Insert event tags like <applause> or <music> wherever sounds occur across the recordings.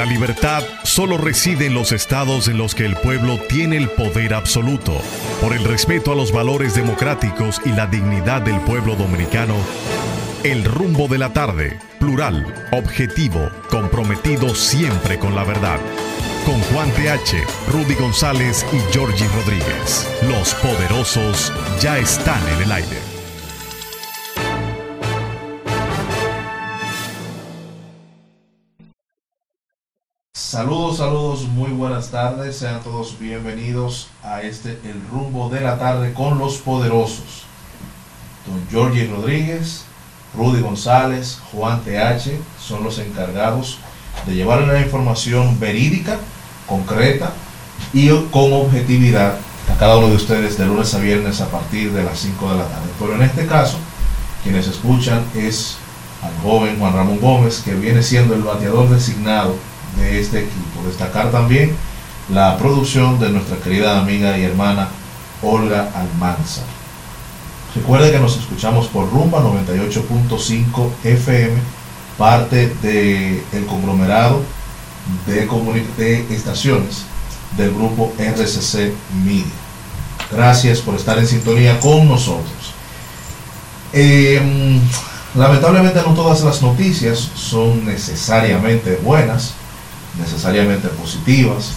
La libertad solo reside en los estados en los que el pueblo tiene el poder absoluto. Por el respeto a los valores democráticos y la dignidad del pueblo dominicano, el rumbo de la tarde, plural, objetivo, comprometido siempre con la verdad. Con Juan TH, Rudy González y Georgie Rodríguez. Los poderosos ya están en el aire. Saludos, saludos, muy buenas tardes. Sean todos bienvenidos a este El rumbo de la tarde con los poderosos. Don Georgie Rodríguez, Rudy González, Juan TH son los encargados de llevarle la información verídica, concreta y con objetividad a cada uno de ustedes de lunes a viernes a partir de las 5 de la tarde. Pero en este caso, quienes escuchan es al joven Juan Ramón Gómez, que viene siendo el bateador designado de este equipo. Destacar también la producción de nuestra querida amiga y hermana Olga Almanza. Recuerde que nos escuchamos por Rumba 98.5 FM, parte del el conglomerado de, de estaciones del grupo RCC Media. Gracias por estar en sintonía con nosotros. Eh, lamentablemente no todas las noticias son necesariamente buenas, necesariamente positivas,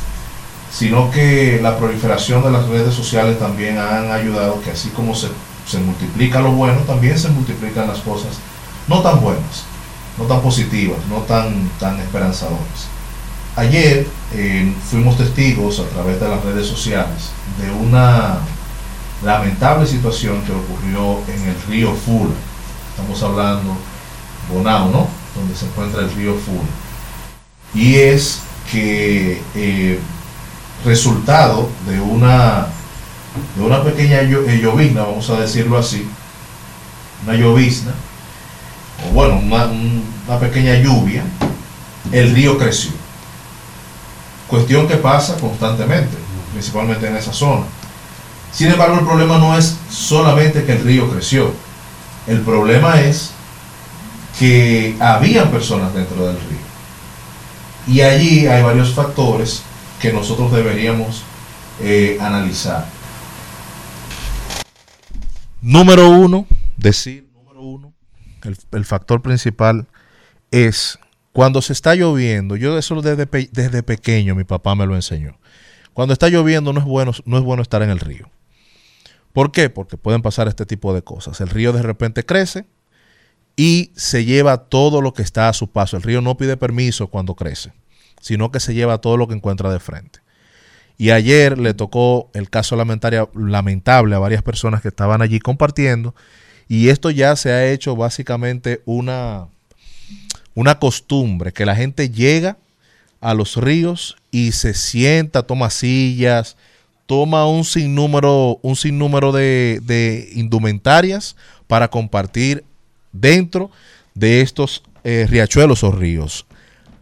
sino que la proliferación de las redes sociales también han ayudado que así como se se multiplica lo bueno, también se multiplican las cosas no tan buenas, no tan positivas, no tan, tan esperanzadoras. Ayer eh, fuimos testigos a través de las redes sociales de una lamentable situación que ocurrió en el río Fula. Estamos hablando Bonao, ¿no? Donde se encuentra el río Fula. Y es que eh, resultado de una de una pequeña eh, llovizna, vamos a decirlo así, una llovizna, o bueno, una, pequeña lluvia, el río creció. Cuestión que pasa constantemente, principalmente en esa zona. Sin embargo, el problema no es solamente que el río creció, el problema es que habían personas dentro del río. Y allí hay varios factores que nosotros deberíamos eh, analizar. Número uno, decir, número uno, el, factor principal es cuando se está lloviendo, yo eso desde, desde pequeño mi papá me lo enseñó. Cuando está lloviendo no es bueno, no es bueno estar en el río. ¿Por qué? Porque pueden pasar este tipo de cosas. El río de repente crece y se lleva todo lo que está a su paso. El río no pide permiso cuando crece, sino que se lleva todo lo que encuentra de frente. Y ayer le tocó el caso lamentable a varias personas que estaban allí compartiendo. Y esto ya se ha hecho básicamente una, una costumbre, que la gente llega a los ríos y se sienta, toma sillas, toma un sinnúmero, un de, de indumentarias para compartir dentro de estos eh, riachuelos o ríos.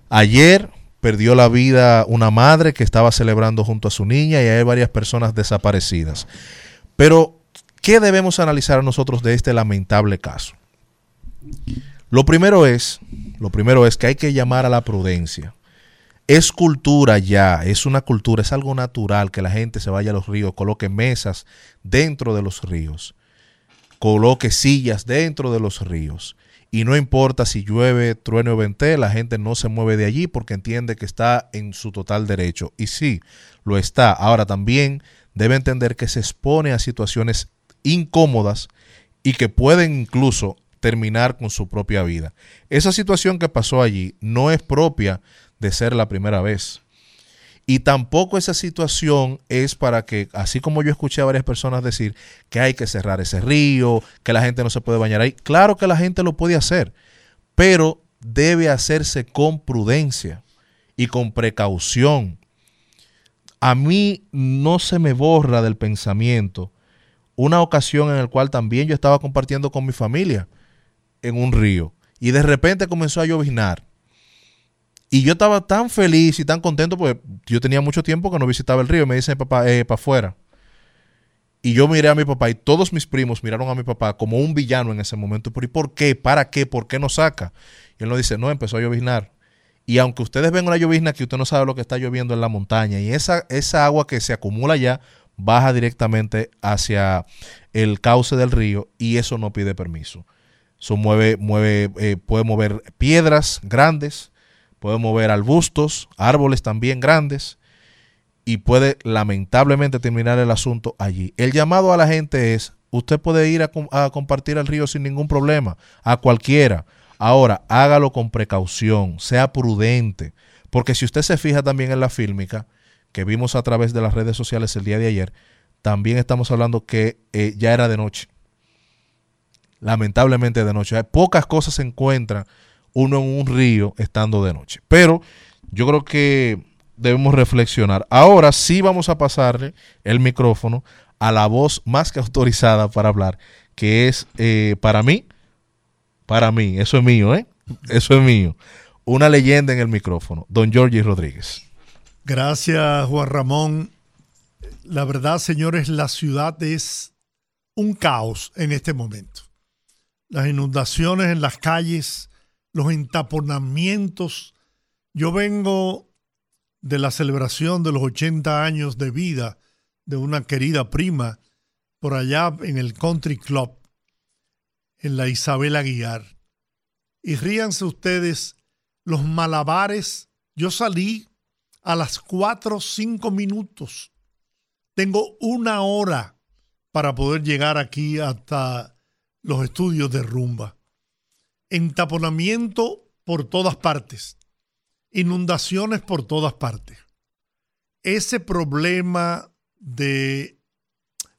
Ayer perdió la vida una madre que estaba celebrando junto a su niña y hay varias personas desaparecidas. Pero, ¿qué debemos analizar nosotros de este lamentable caso? Lo primero es, lo primero es que hay que llamar a la prudencia. Es cultura ya, es una cultura, es algo natural que la gente se vaya a los ríos, coloque mesas dentro de los ríos, coloque sillas dentro de los ríos y no importa si llueve, truene o vente, la gente no se mueve de allí porque entiende que está en su total derecho. Y sí, lo está. Ahora también debe entender que se expone a situaciones incómodas y que pueden incluso terminar con su propia vida. Esa situación que pasó allí no es propia de ser la primera vez. Y tampoco esa situación es para que, así como yo escuché a varias personas decir que hay que cerrar ese río, que la gente no se puede bañar ahí. Claro que la gente lo puede hacer, pero debe hacerse con prudencia y con precaución. A mí no se me borra del pensamiento una ocasión en la cual también yo estaba compartiendo con mi familia en un río y de repente comenzó a lloviznar y yo estaba tan feliz y tan contento porque yo tenía mucho tiempo que no visitaba el río. me dice papá, eh, para afuera. Y yo miré a mi papá y todos mis primos miraron a mi papá como un villano en ese momento. ¿Y por qué? ¿Para qué? ¿Por qué no saca? Y él nos dice, no, empezó a lloviznar. Y aunque ustedes ven una llovizna que usted no sabe lo que está lloviendo en la montaña y esa, esa agua que se acumula ya baja directamente hacia el cauce del río y eso no pide permiso. Eso mueve, mueve, eh, puede mover piedras grandes, puede mover arbustos, árboles también grandes y puede lamentablemente terminar el asunto allí. El llamado a la gente es, usted puede ir a, compartir el río sin ningún problema, a cualquiera. Ahora, hágalo con precaución, sea prudente, porque si usted se fija también en la fílmica, que vimos a través de las redes sociales el día de ayer, también estamos hablando que eh, ya era de noche. Lamentablemente de noche. Pocas cosas se encuentran uno en un río estando de noche. Pero yo creo que debemos reflexionar. Ahora sí vamos a pasarle el micrófono a la voz más que autorizada para hablar, que es eh, para mí, para mí, eso es mío, ¿eh? Eso es mío. Una leyenda en el micrófono, don Georgie Rodríguez. Gracias, Juan Ramón. La verdad, señores, la ciudad es un caos en este momento. Las inundaciones en las calles, los entaponamientos. Yo vengo de la celebración de los 80 años de vida de una querida prima por allá en el Country Club, en la Isabel Aguiar. Y ríanse ustedes los malabares. Yo salí a las 4 o 5 minutos. Tengo una hora para poder llegar aquí hasta los estudios de rumba. Entaponamiento por todas partes. Inundaciones por todas partes. Ese problema de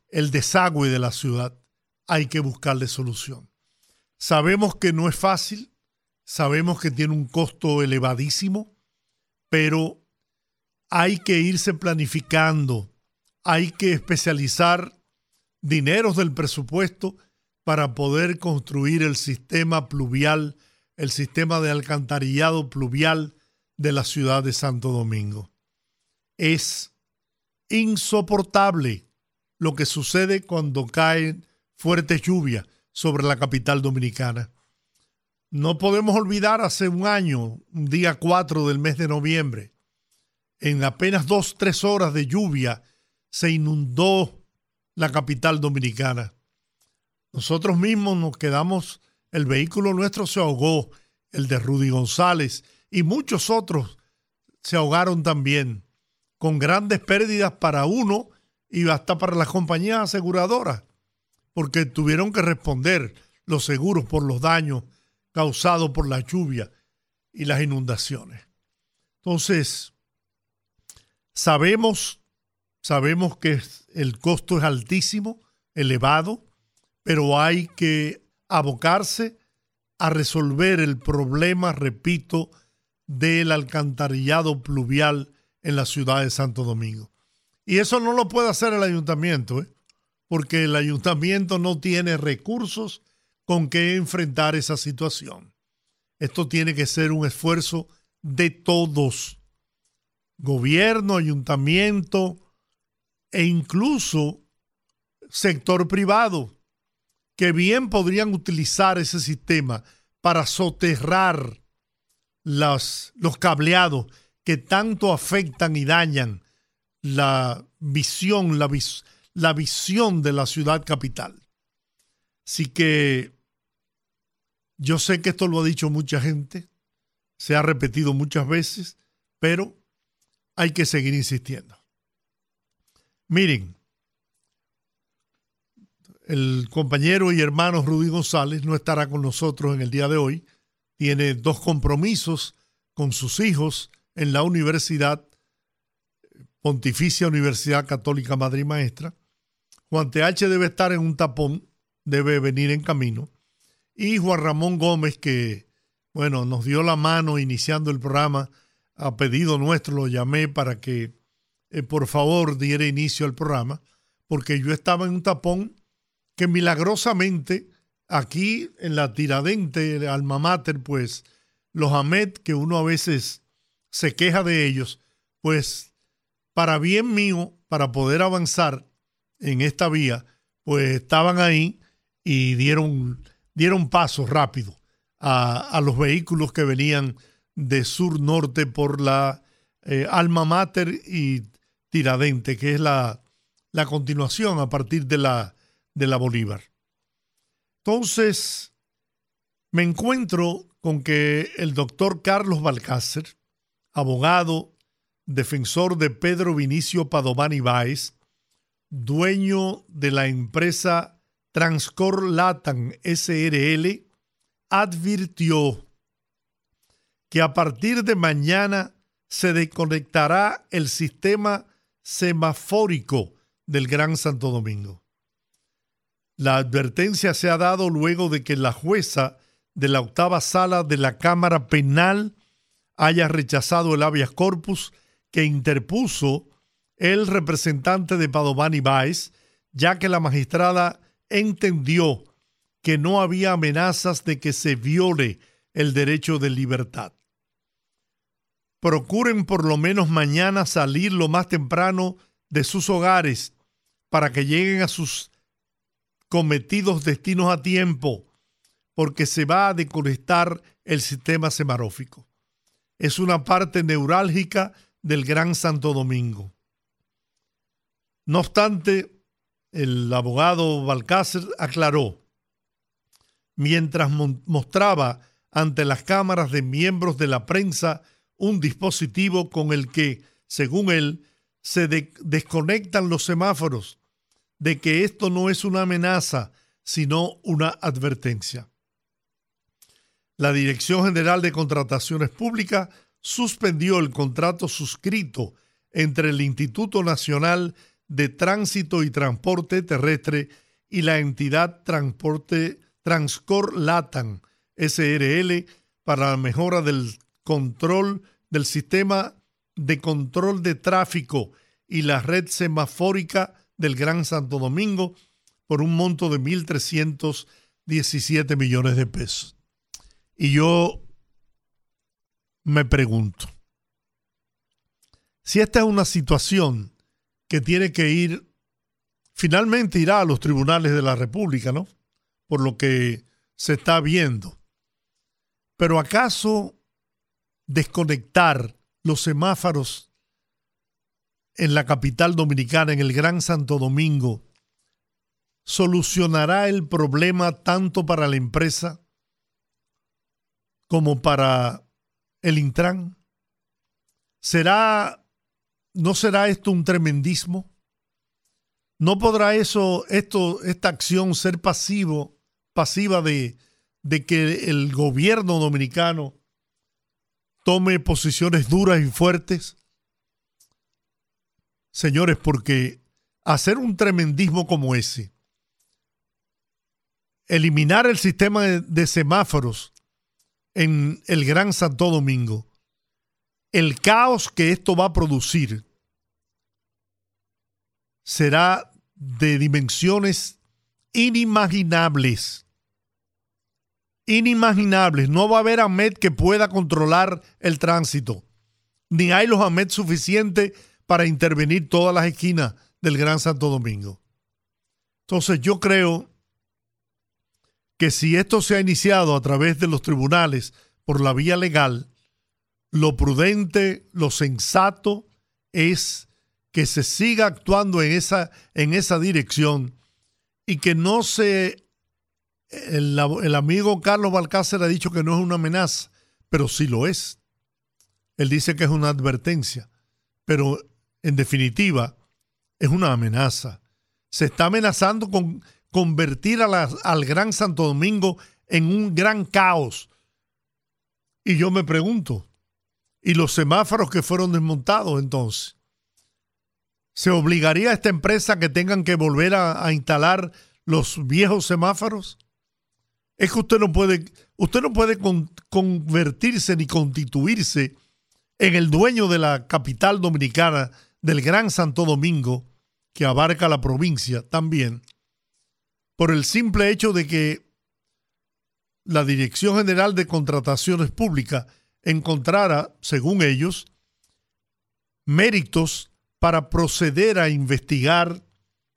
el desagüe de la ciudad hay que buscarle solución. Sabemos que no es fácil, sabemos que tiene un costo elevadísimo, pero hay que irse planificando, hay que especializar dineros del presupuesto para poder construir el sistema pluvial, el sistema de alcantarillado pluvial de la ciudad de Santo Domingo. Es insoportable lo que sucede cuando caen fuertes lluvias sobre la capital dominicana. No podemos olvidar hace un año, un día 4 del mes de noviembre, en apenas dos, tres horas de lluvia se inundó la capital dominicana. Nosotros mismos nos quedamos, el vehículo nuestro se ahogó, el de Rudy González y muchos otros se ahogaron también, con grandes pérdidas para uno y hasta para las compañías aseguradoras, porque tuvieron que responder los seguros por los daños causados por la lluvia y las inundaciones. Entonces, Sabemos, sabemos que el costo es altísimo, elevado, pero hay que abocarse a resolver el problema, repito, del alcantarillado pluvial en la ciudad de Santo Domingo. Y eso no lo puede hacer el ayuntamiento, ¿eh? porque el ayuntamiento no tiene recursos con que enfrentar esa situación. Esto tiene que ser un esfuerzo de todos gobierno, ayuntamiento e incluso sector privado, que bien podrían utilizar ese sistema para soterrar los, cableados que tanto afectan y dañan la visión, la, la visión de la ciudad capital. Así que yo sé que esto lo ha dicho mucha gente, se ha repetido muchas veces, pero hay que seguir insistiendo. Miren, el compañero y hermano Rudy González no estará con nosotros en el día de hoy. Tiene dos compromisos con sus hijos en la universidad, Pontificia Universidad Católica Madrid Maestra. Juan TH debe estar en un tapón, debe venir en camino. Y Juan Ramón Gómez, que, bueno, nos dio la mano iniciando el programa a pedido nuestro lo llamé para que eh, por favor diera inicio al programa, porque yo estaba en un tapón que milagrosamente aquí en la tiradente alma mater, pues los AMET que uno a veces se queja de ellos, pues para bien mío, para poder avanzar en esta vía, pues estaban ahí y dieron, dieron paso rápido a, a los vehículos que venían de sur-norte por la eh, Alma Mater y Tiradente, que es la, la continuación a partir de la, de la Bolívar. Entonces, me encuentro con que el doctor Carlos Balcácer, abogado, defensor de Pedro Vinicio Padovani Báez, dueño de la empresa Transcor Latam SRL, advirtió que a partir de mañana se desconectará el sistema semafórico del Gran Santo Domingo. La advertencia se ha dado luego de que la jueza de la octava sala de la Cámara Penal haya rechazado el habeas corpus que interpuso el representante de Padovani Báez, ya que la magistrada entendió que no había amenazas de que se viole el derecho de libertad. Procuren por lo menos mañana salir lo más temprano de sus hogares para que lleguen a sus cometidos destinos a tiempo, porque se va a desconectar el sistema semarófico. Es una parte neurálgica del Gran Santo Domingo. No obstante, el abogado Balcácer aclaró, mientras mostraba ante las cámaras de miembros de la prensa un dispositivo con el que, según él, se desconectan los semáforos, de que esto no es una amenaza, sino una advertencia. La Dirección General de Contrataciones Públicas suspendió el contrato suscrito entre el Instituto Nacional de Tránsito y Transporte Terrestre y la entidad Transporte Transcor Latam SRL para la mejora del control del sistema de control de tráfico y la red semafórica del Gran Santo Domingo por un monto de 1.317 millones de pesos. Y yo me pregunto, si esta es una situación que tiene que ir, finalmente irá a los tribunales de la República, ¿no? Por lo que se está viendo. Pero ¿acaso desconectar los semáforos en la capital dominicana, en el Gran Santo Domingo, solucionará el problema tanto para la empresa como para el Intran? ¿Será ¿No será esto un tremendismo? ¿No podrá eso, esto, esta acción ser pasivo, pasiva de, de que el gobierno dominicano tome posiciones duras y fuertes? Señores, porque hacer un tremendismo como ese, eliminar el sistema de, semáforos en el Gran Santo Domingo, el caos que esto va a producir será de dimensiones inimaginables. Inimaginables. No va a haber AMED que pueda controlar el tránsito. Ni hay los AMED suficientes para intervenir todas las esquinas del Gran Santo Domingo. Entonces yo creo que si esto se ha iniciado a través de los tribunales por la vía legal, lo prudente, lo sensato es que se siga actuando en esa, en esa dirección y que no se... El, el amigo Carlos Balcácer ha dicho que no es una amenaza, pero sí lo es. Él dice que es una advertencia, pero en definitiva es una amenaza. Se está amenazando con convertir al Gran Santo Domingo en un gran caos. Y yo me pregunto, y los semáforos que fueron desmontados entonces. ¿Se obligaría a esta empresa que tengan que volver a, instalar los viejos semáforos? Es que usted no puede, usted no puede convertirse ni constituirse en el dueño de la capital dominicana del Gran Santo Domingo, que abarca la provincia también, por el simple hecho de que la Dirección General de Contrataciones Públicas encontrara, según ellos, méritos para proceder a investigar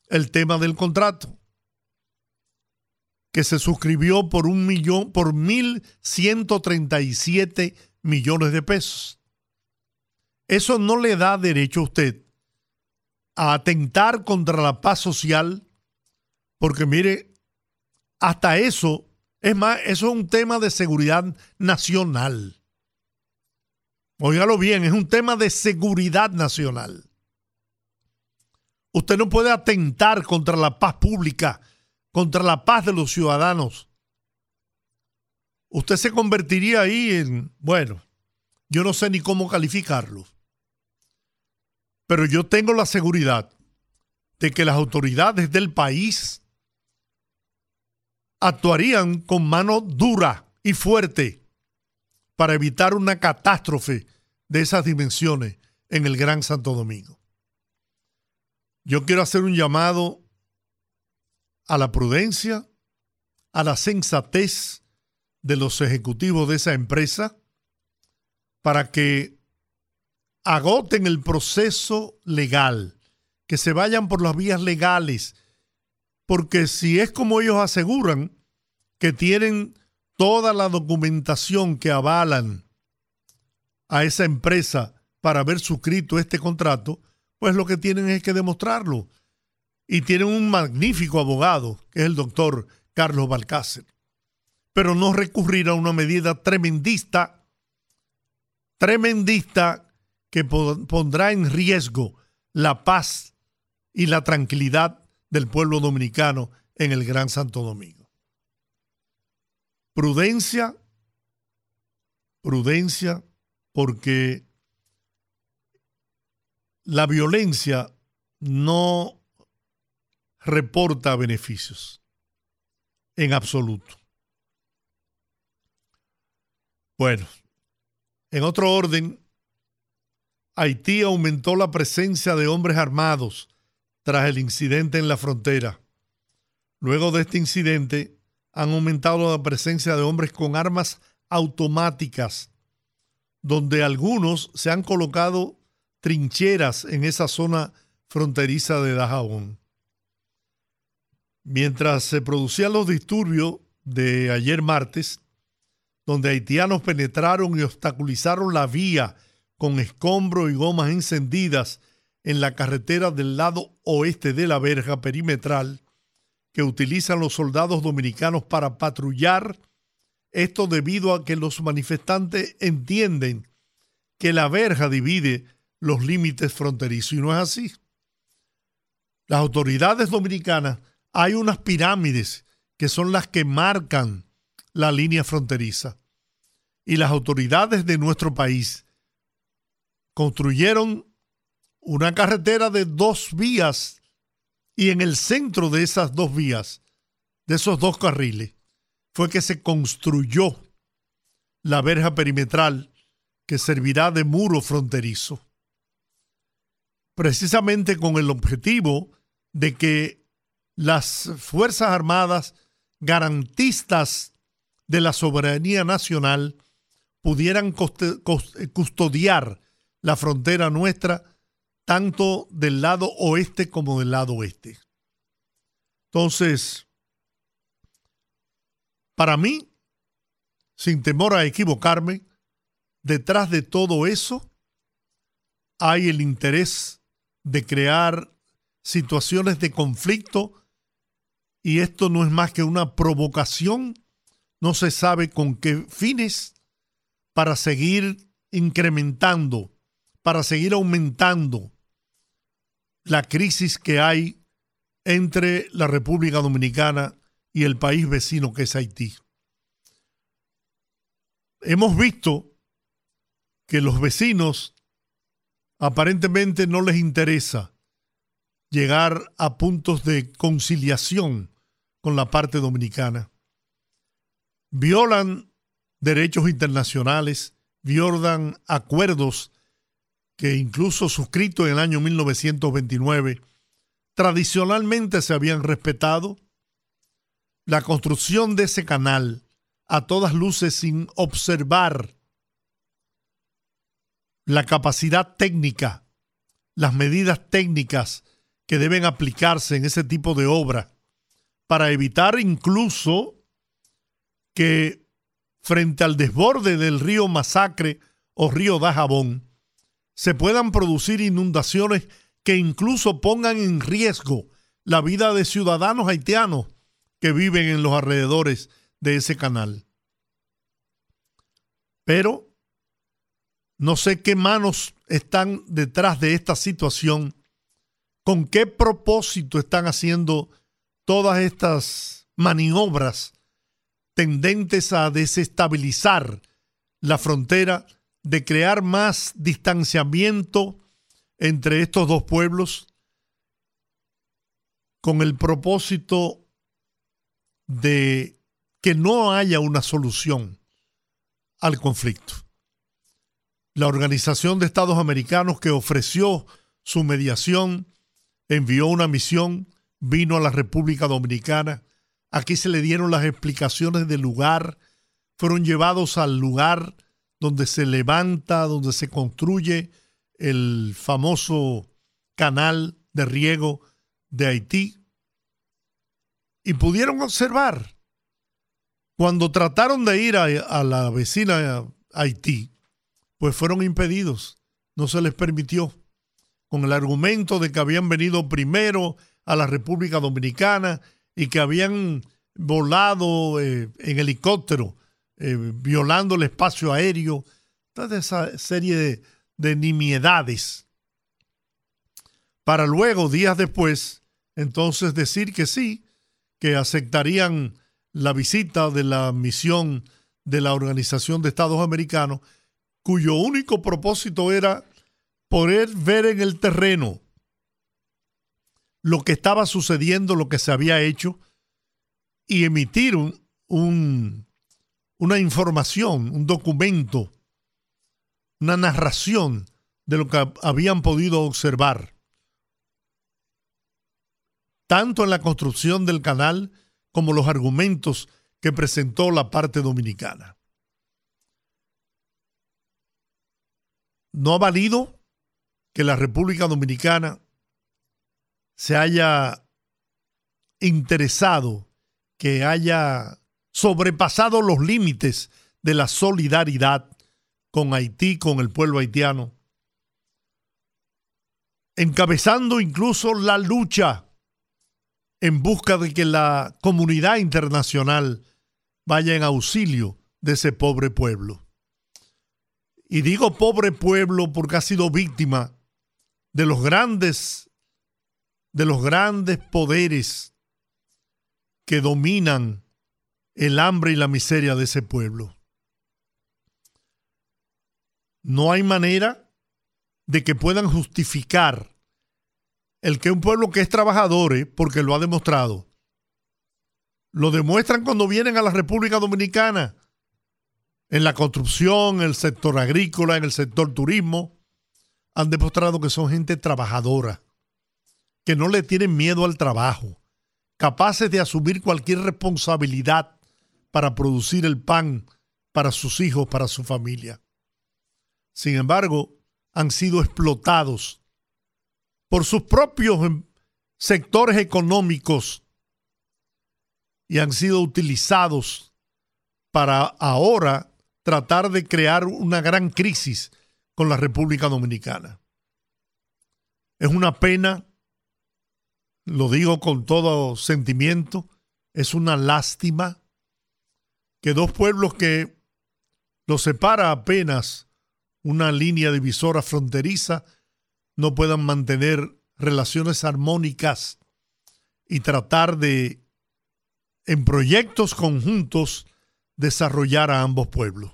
el tema del contrato, que se suscribió por un millón, por mil ciento treinta y siete millones de pesos. Eso no le da derecho a usted a atentar contra la paz social, porque mire, hasta eso, es más, eso es un tema de seguridad nacional. Óigalo bien, es un tema de seguridad nacional. Usted no puede atentar contra la paz pública, contra la paz de los ciudadanos. Usted se convertiría ahí en, bueno, yo no sé ni cómo calificarlo. Pero yo tengo la seguridad de que las autoridades del país actuarían con mano dura y fuerte para evitar una catástrofe de esas dimensiones en el Gran Santo Domingo. Yo quiero hacer un llamado a la prudencia, a la sensatez de los ejecutivos de esa empresa para que agoten el proceso legal, que se vayan por las vías legales, porque si es como ellos aseguran, que tienen toda la documentación que avalan a esa empresa para haber suscrito este contrato, pues lo que tienen es que demostrarlo. Y tienen un magnífico abogado, que es el doctor Carlos Balcácer. Pero no recurrir a una medida tremendista, tremendista, que pondrá en riesgo la paz y la tranquilidad del pueblo dominicano en el Gran Santo Domingo. Prudencia, prudencia, porque la violencia no reporta beneficios en absoluto. Bueno, en otro orden, Haití aumentó la presencia de hombres armados tras el incidente en la frontera. Luego de este incidente, han aumentado la presencia de hombres con armas automáticas, donde algunos se han colocado trincheras en esa zona fronteriza de Dajabón. Mientras se producían los disturbios de ayer martes, donde haitianos penetraron y obstaculizaron la vía con escombros y gomas encendidas en la carretera del lado oeste de la verja perimetral que utilizan los soldados dominicanos para patrullar, esto debido a que los manifestantes entienden que la verja divide los límites fronterizos. Y no es así. Las autoridades dominicanas, hay unas pirámides que son las que marcan la línea fronteriza. Y las autoridades de nuestro país construyeron una carretera de dos vías y en el centro de esas dos vías, de esos dos carriles, fue que se construyó la verja perimetral que servirá de muro fronterizo. Precisamente con el objetivo de que las Fuerzas Armadas garantistas de la soberanía nacional pudieran custodiar la frontera nuestra tanto del lado oeste como del lado oeste. Entonces, para mí, sin temor a equivocarme, detrás de todo eso hay el interés de crear situaciones de conflicto y esto no es más que una provocación, no se sabe con qué fines, para seguir incrementando, para seguir aumentando la crisis que hay entre la República Dominicana y el país vecino que es Haití. Hemos visto que los vecinos aparentemente no les interesa llegar a puntos de conciliación con la parte dominicana. Violan derechos internacionales, violan acuerdos que incluso suscritos en el año 1929 tradicionalmente se habían respetado. La construcción de ese canal, a todas luces sin observar la capacidad técnica, las medidas técnicas que deben aplicarse en ese tipo de obra para evitar incluso que frente al desborde del río Masacre o río Dajabón, se puedan producir inundaciones que incluso pongan en riesgo la vida de ciudadanos haitianos que viven en los alrededores de ese canal. Pero no sé qué manos están detrás de esta situación, con qué propósito están haciendo todas estas maniobras tendentes a desestabilizar la frontera, de crear más distanciamiento entre estos dos pueblos, con el propósito de que no haya una solución al conflicto. La Organización de Estados Americanos que ofreció su mediación envió una misión, vino a la República Dominicana, aquí se le dieron las explicaciones del lugar, fueron llevados al lugar donde se levanta, donde se construye el famoso canal de riego de Haití, y pudieron observar cuando trataron de ir a, la vecina Haití, pues fueron impedidos, no se les permitió, con el argumento de que habían venido primero a la República Dominicana y que habían volado eh, en helicóptero, eh, violando el espacio aéreo, toda esa serie de, de nimiedades, para luego, días después, entonces decir que sí, que aceptarían la visita de la misión de la Organización de Estados Americanos, cuyo único propósito era poder ver en el terreno lo que estaba sucediendo, lo que se había hecho, y emitir un, una información, un documento, una narración de lo que habían podido observar, tanto en la construcción del canal, como los argumentos que presentó la parte dominicana. No ha valido que la República Dominicana se haya interesado, que haya sobrepasado los límites de la solidaridad con Haití, con el pueblo haitiano, encabezando incluso la lucha en busca de que la comunidad internacional vaya en auxilio de ese pobre pueblo. Y digo pobre pueblo porque ha sido víctima de los grandes de los grandes poderes que dominan el hambre y la miseria de ese pueblo. No hay manera de que puedan justificar el que un pueblo que es trabajador, eh, porque lo ha demostrado, lo demuestran cuando vienen a la República Dominicana, en la construcción, en el sector agrícola, en el sector turismo, han demostrado que son gente trabajadora, que no le tienen miedo al trabajo, capaces de asumir cualquier responsabilidad para producir el pan para sus hijos, para su familia. Sin embargo, han sido explotados por sus propios em, sectores económicos y han sido utilizados para ahora tratar de crear una gran crisis con la República Dominicana. Es una pena, lo digo con todo sentimiento, es una lástima que dos pueblos que los separa apenas una línea divisora fronteriza no puedan mantener relaciones armónicas y tratar de, en proyectos conjuntos, desarrollar a ambos pueblos.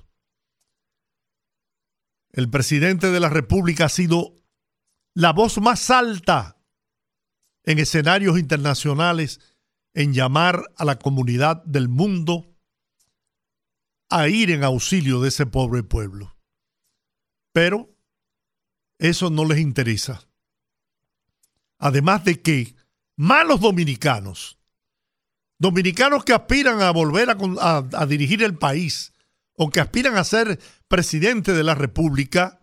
El presidente de la República ha sido la voz más alta en escenarios internacionales en llamar a la comunidad del mundo a ir en auxilio de ese pobre pueblo. Pero eso no les interesa. Además de que malos dominicanos, dominicanos que aspiran a volver a, dirigir el país o que aspiran a ser presidente de la República,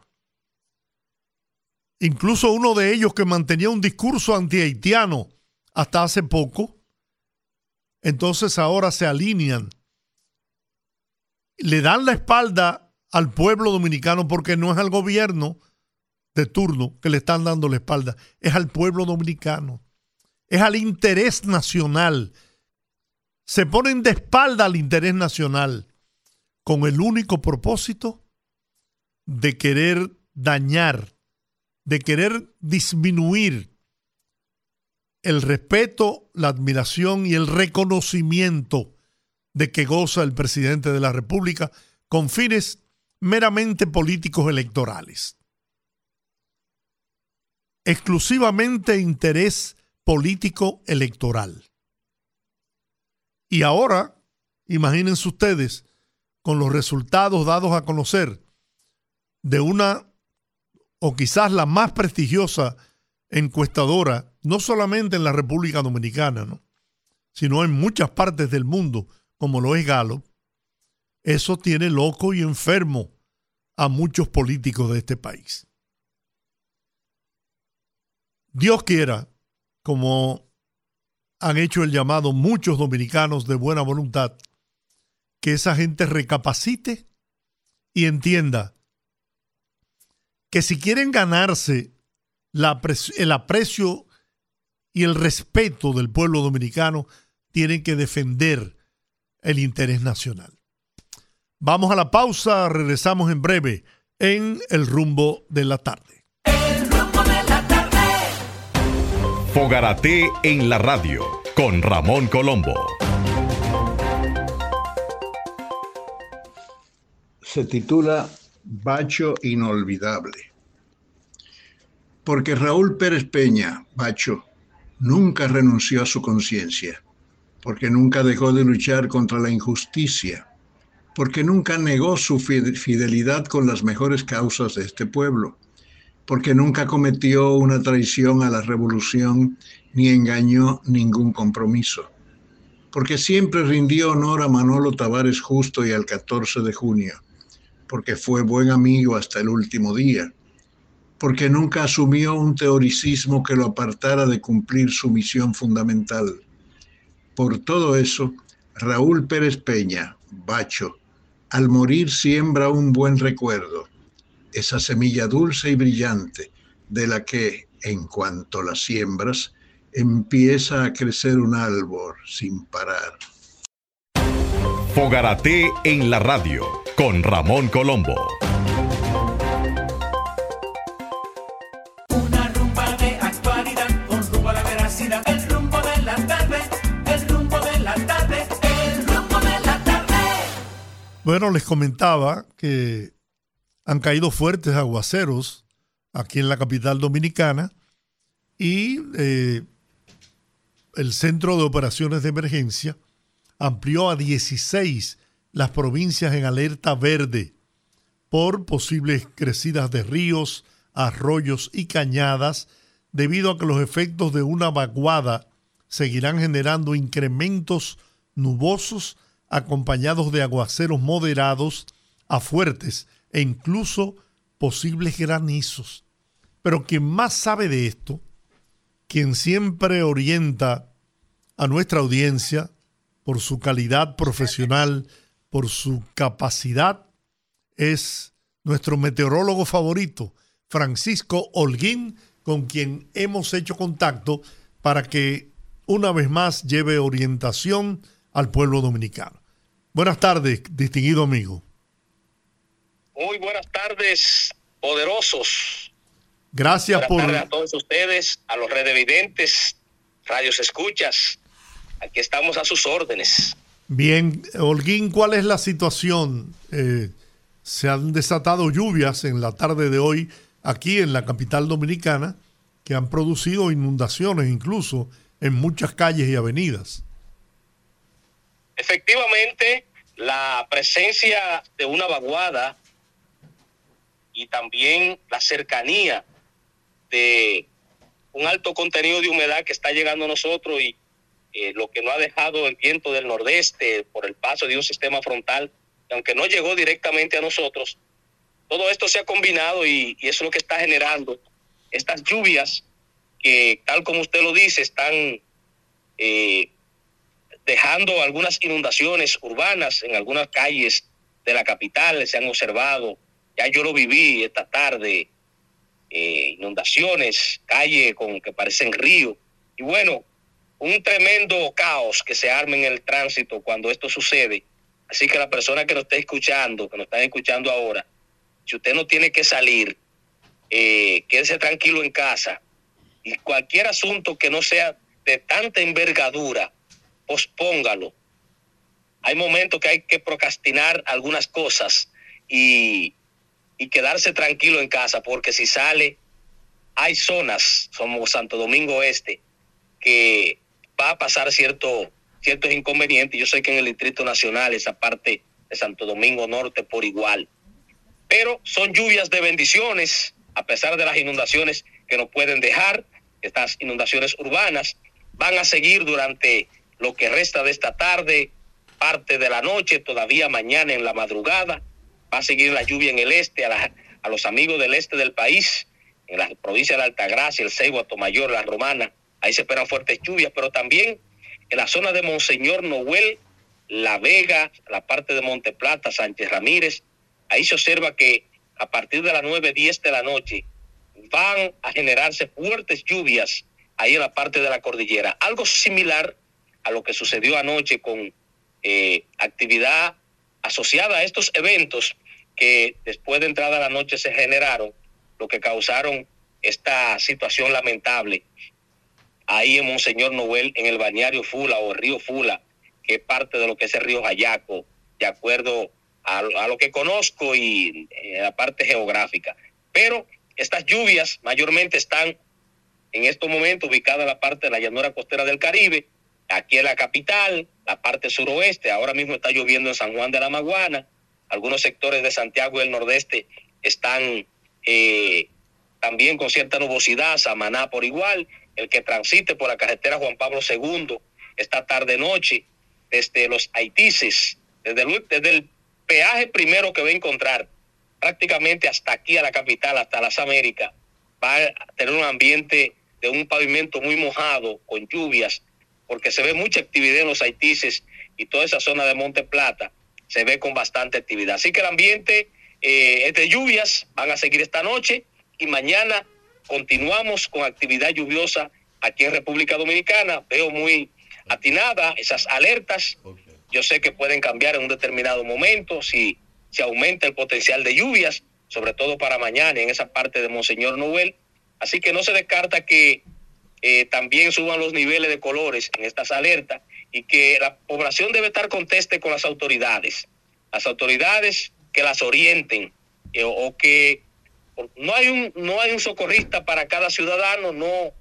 incluso uno de ellos que mantenía un discurso anti-haitiano hasta hace poco, entonces ahora se alinean le dan la espalda al pueblo dominicano porque no es al gobierno de turno que le están dando la espalda, es al pueblo dominicano, es al interés nacional. Se ponen de espalda al interés nacional con el único propósito de querer dañar, de querer disminuir el respeto, la admiración y el reconocimiento de que goza el presidente de la República con fines meramente políticos electorales exclusivamente interés político electoral. Y ahora, imagínense ustedes, con los resultados dados a conocer de una, o quizás la más prestigiosa encuestadora, no solamente en la República Dominicana, sino en muchas partes del mundo, como lo es Galo, eso tiene loco y enfermo a muchos políticos de este país. Dios quiera, como han hecho el llamado muchos dominicanos de buena voluntad, que esa gente recapacite y entienda que si quieren ganarse el aprecio y el respeto del pueblo dominicano, tienen que defender el interés nacional. Vamos a la pausa, regresamos en breve en el rumbo de la tarde. Fogarate en la radio con Ramón Colombo. Se titula Bacho Inolvidable. Porque Raúl Pérez Peña, Bacho, nunca renunció a su conciencia, porque nunca dejó de luchar contra la injusticia, porque nunca negó su fidelidad con las mejores causas de este pueblo porque nunca cometió una traición a la revolución ni engañó ningún compromiso, porque siempre rindió honor a Manolo Tavares Justo y al 14 de junio, porque fue buen amigo hasta el último día, porque nunca asumió un teoricismo que lo apartara de cumplir su misión fundamental. Por todo eso, Raúl Pérez Peña, Bacho, al morir siembra un buen recuerdo esa semilla dulce y brillante de la que, en cuanto la siembras, empieza a crecer un árbol sin parar. Fogarate en la radio con Ramón Colombo. Bueno, les comentaba que han caído fuertes aguaceros aquí en la capital dominicana y eh, el Centro de Operaciones de Emergencia amplió a 16 las provincias en alerta verde por posibles crecidas de ríos, arroyos y cañadas debido a que los efectos de una vaguada seguirán generando incrementos nubosos acompañados de aguaceros moderados a fuertes e incluso posibles granizos. Pero quien más sabe de esto, quien siempre orienta a nuestra audiencia por su calidad profesional, por su capacidad, es nuestro meteorólogo favorito, Francisco Holguín, con quien hemos hecho contacto para que una vez más lleve orientación al pueblo dominicano. Buenas tardes, distinguido amigo. Muy buenas tardes, poderosos. Gracias por. Tardes a todos ustedes, a los redevidentes, radios escuchas. Aquí estamos a sus órdenes. Bien, Holguín, ¿cuál es la situación? Eh, se han desatado lluvias en la tarde de hoy aquí en la capital dominicana que han producido inundaciones incluso en muchas calles y avenidas. Efectivamente, la presencia de una vaguada y también la cercanía de un alto contenido de humedad que está llegando a nosotros y eh, lo que no ha dejado el viento del nordeste por el paso de un sistema frontal, aunque no llegó directamente a nosotros, todo esto se ha combinado y, es lo que está generando estas lluvias que, tal como usted lo dice, están eh, dejando algunas inundaciones urbanas en algunas calles de la capital se han observado, ya yo lo viví esta tarde, eh, inundaciones, calle con que parecen río, y bueno, un tremendo caos que se arma en el tránsito cuando esto sucede. Así que la persona que nos está escuchando, que nos están escuchando ahora, si usted no tiene que salir, eh, quédese tranquilo en casa. Y cualquier asunto que no sea de tanta envergadura, pospóngalo. Hay momentos que hay que procrastinar algunas cosas y, y quedarse tranquilo en casa, porque si sale, hay zonas, como Santo Domingo Este, que va a pasar cierto, ciertos inconvenientes. Yo sé que en el Distrito Nacional, esa parte de Santo Domingo Norte por igual. Pero son lluvias de bendiciones, a pesar de las inundaciones que nos pueden dejar, estas inundaciones urbanas van a seguir durante lo que resta de esta tarde, parte de la noche, todavía mañana en la madrugada. Va a seguir la lluvia en el este, a, la- a los amigos del este del país, en las provincias de Altagracia, el Ceibo, Atomayor, la Romana. Ahí se esperan fuertes lluvias, pero también en la zona de Monseñor Noel, La Vega, la parte de Monteplata, Sánchez Ramírez. Ahí se observa que a partir de las 9, 10 de la noche van a generarse fuertes lluvias ahí en la parte de la cordillera. Algo similar a lo que sucedió anoche con eh, actividad asociada a estos eventos que después de entrada la noche se generaron, lo que causaron esta situación lamentable ahí en Monseñor Noel, en el bañario Fula o río Fula, que es parte de lo que es el río Jayaco, de acuerdo a, a lo que conozco y eh, la parte geográfica. Pero estas lluvias mayormente están en estos momentos ubicadas en la parte de la llanura costera del Caribe, aquí en la capital, la parte suroeste, ahora mismo está lloviendo en San Juan de la Maguana, algunos sectores de Santiago del Nordeste están eh, también con cierta nubosidad, Samaná por igual, el que transite por la carretera Juan Pablo II esta tarde noche, desde los Haitises, desde desde el peaje primero que va a encontrar, prácticamente hasta aquí a la capital, hasta las Américas, va a tener un ambiente de un pavimento muy mojado, con lluvias, porque se ve mucha actividad en los Haitises y toda esa zona de Monte Plata se ve con bastante actividad. Así que el ambiente eh, es de lluvias, van a seguir esta noche y mañana continuamos con actividad lluviosa aquí en República Dominicana. Veo muy atinada esas alertas. Yo sé que pueden cambiar en un determinado momento si se aumenta el potencial de lluvias, sobre todo para mañana en esa parte de Monseñor Noel. Así que no se descarta que eh, también suban los niveles de colores en estas alertas y que la población debe estar conteste con las autoridades. Las autoridades que las orienten eh, o que no hay un no hay un socorrista para cada ciudadano, no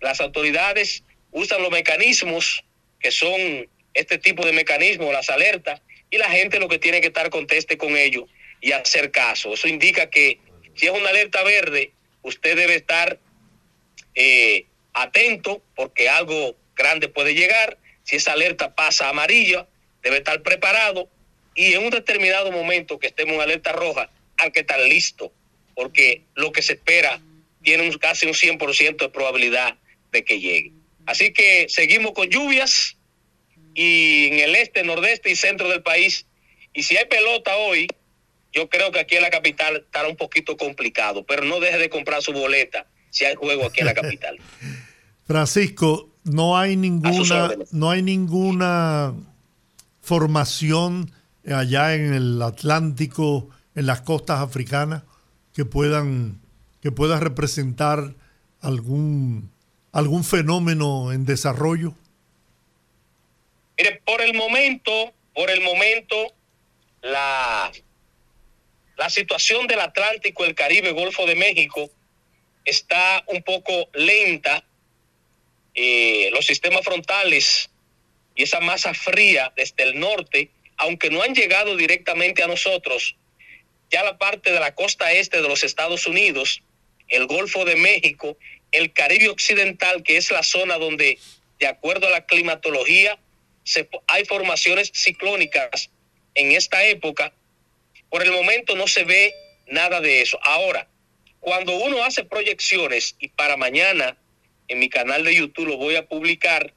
las autoridades usan los mecanismos que son este tipo de mecanismos, las alertas y la gente lo que tiene que estar conteste con ello y hacer caso. Eso indica que si es una alerta verde, usted debe estar eh, atento porque algo grande puede llegar. Si esa alerta pasa amarilla, debe estar preparado y en un determinado momento que estemos en alerta roja, hay que estar listo porque lo que se espera tiene un, casi un 100% de probabilidad de que llegue. Así que seguimos con lluvias y en el este, nordeste y centro del país. Y si hay pelota hoy, yo creo que aquí en la capital estará un poquito complicado, pero no deje de comprar su boleta si hay juego aquí en la capital. <laughs> Francisco, no hay ninguna, no hay ninguna formación allá en el Atlántico, en las costas africanas, que puedan, que pueda representar algún, algún fenómeno en desarrollo. Mire, por el momento, por el momento, la, la situación del Atlántico, el Caribe, Golfo de México está un poco lenta. Eh, los sistemas frontales y esa masa fría desde el norte, aunque no han llegado directamente a nosotros, ya la parte de la costa este de los Estados Unidos, el Golfo de México, el Caribe Occidental, que es la zona donde, de acuerdo a la climatología, hay formaciones ciclónicas en esta época. Por el momento no se ve nada de eso. Ahora, cuando uno hace proyecciones, y para mañana en mi canal de YouTube lo voy a publicar,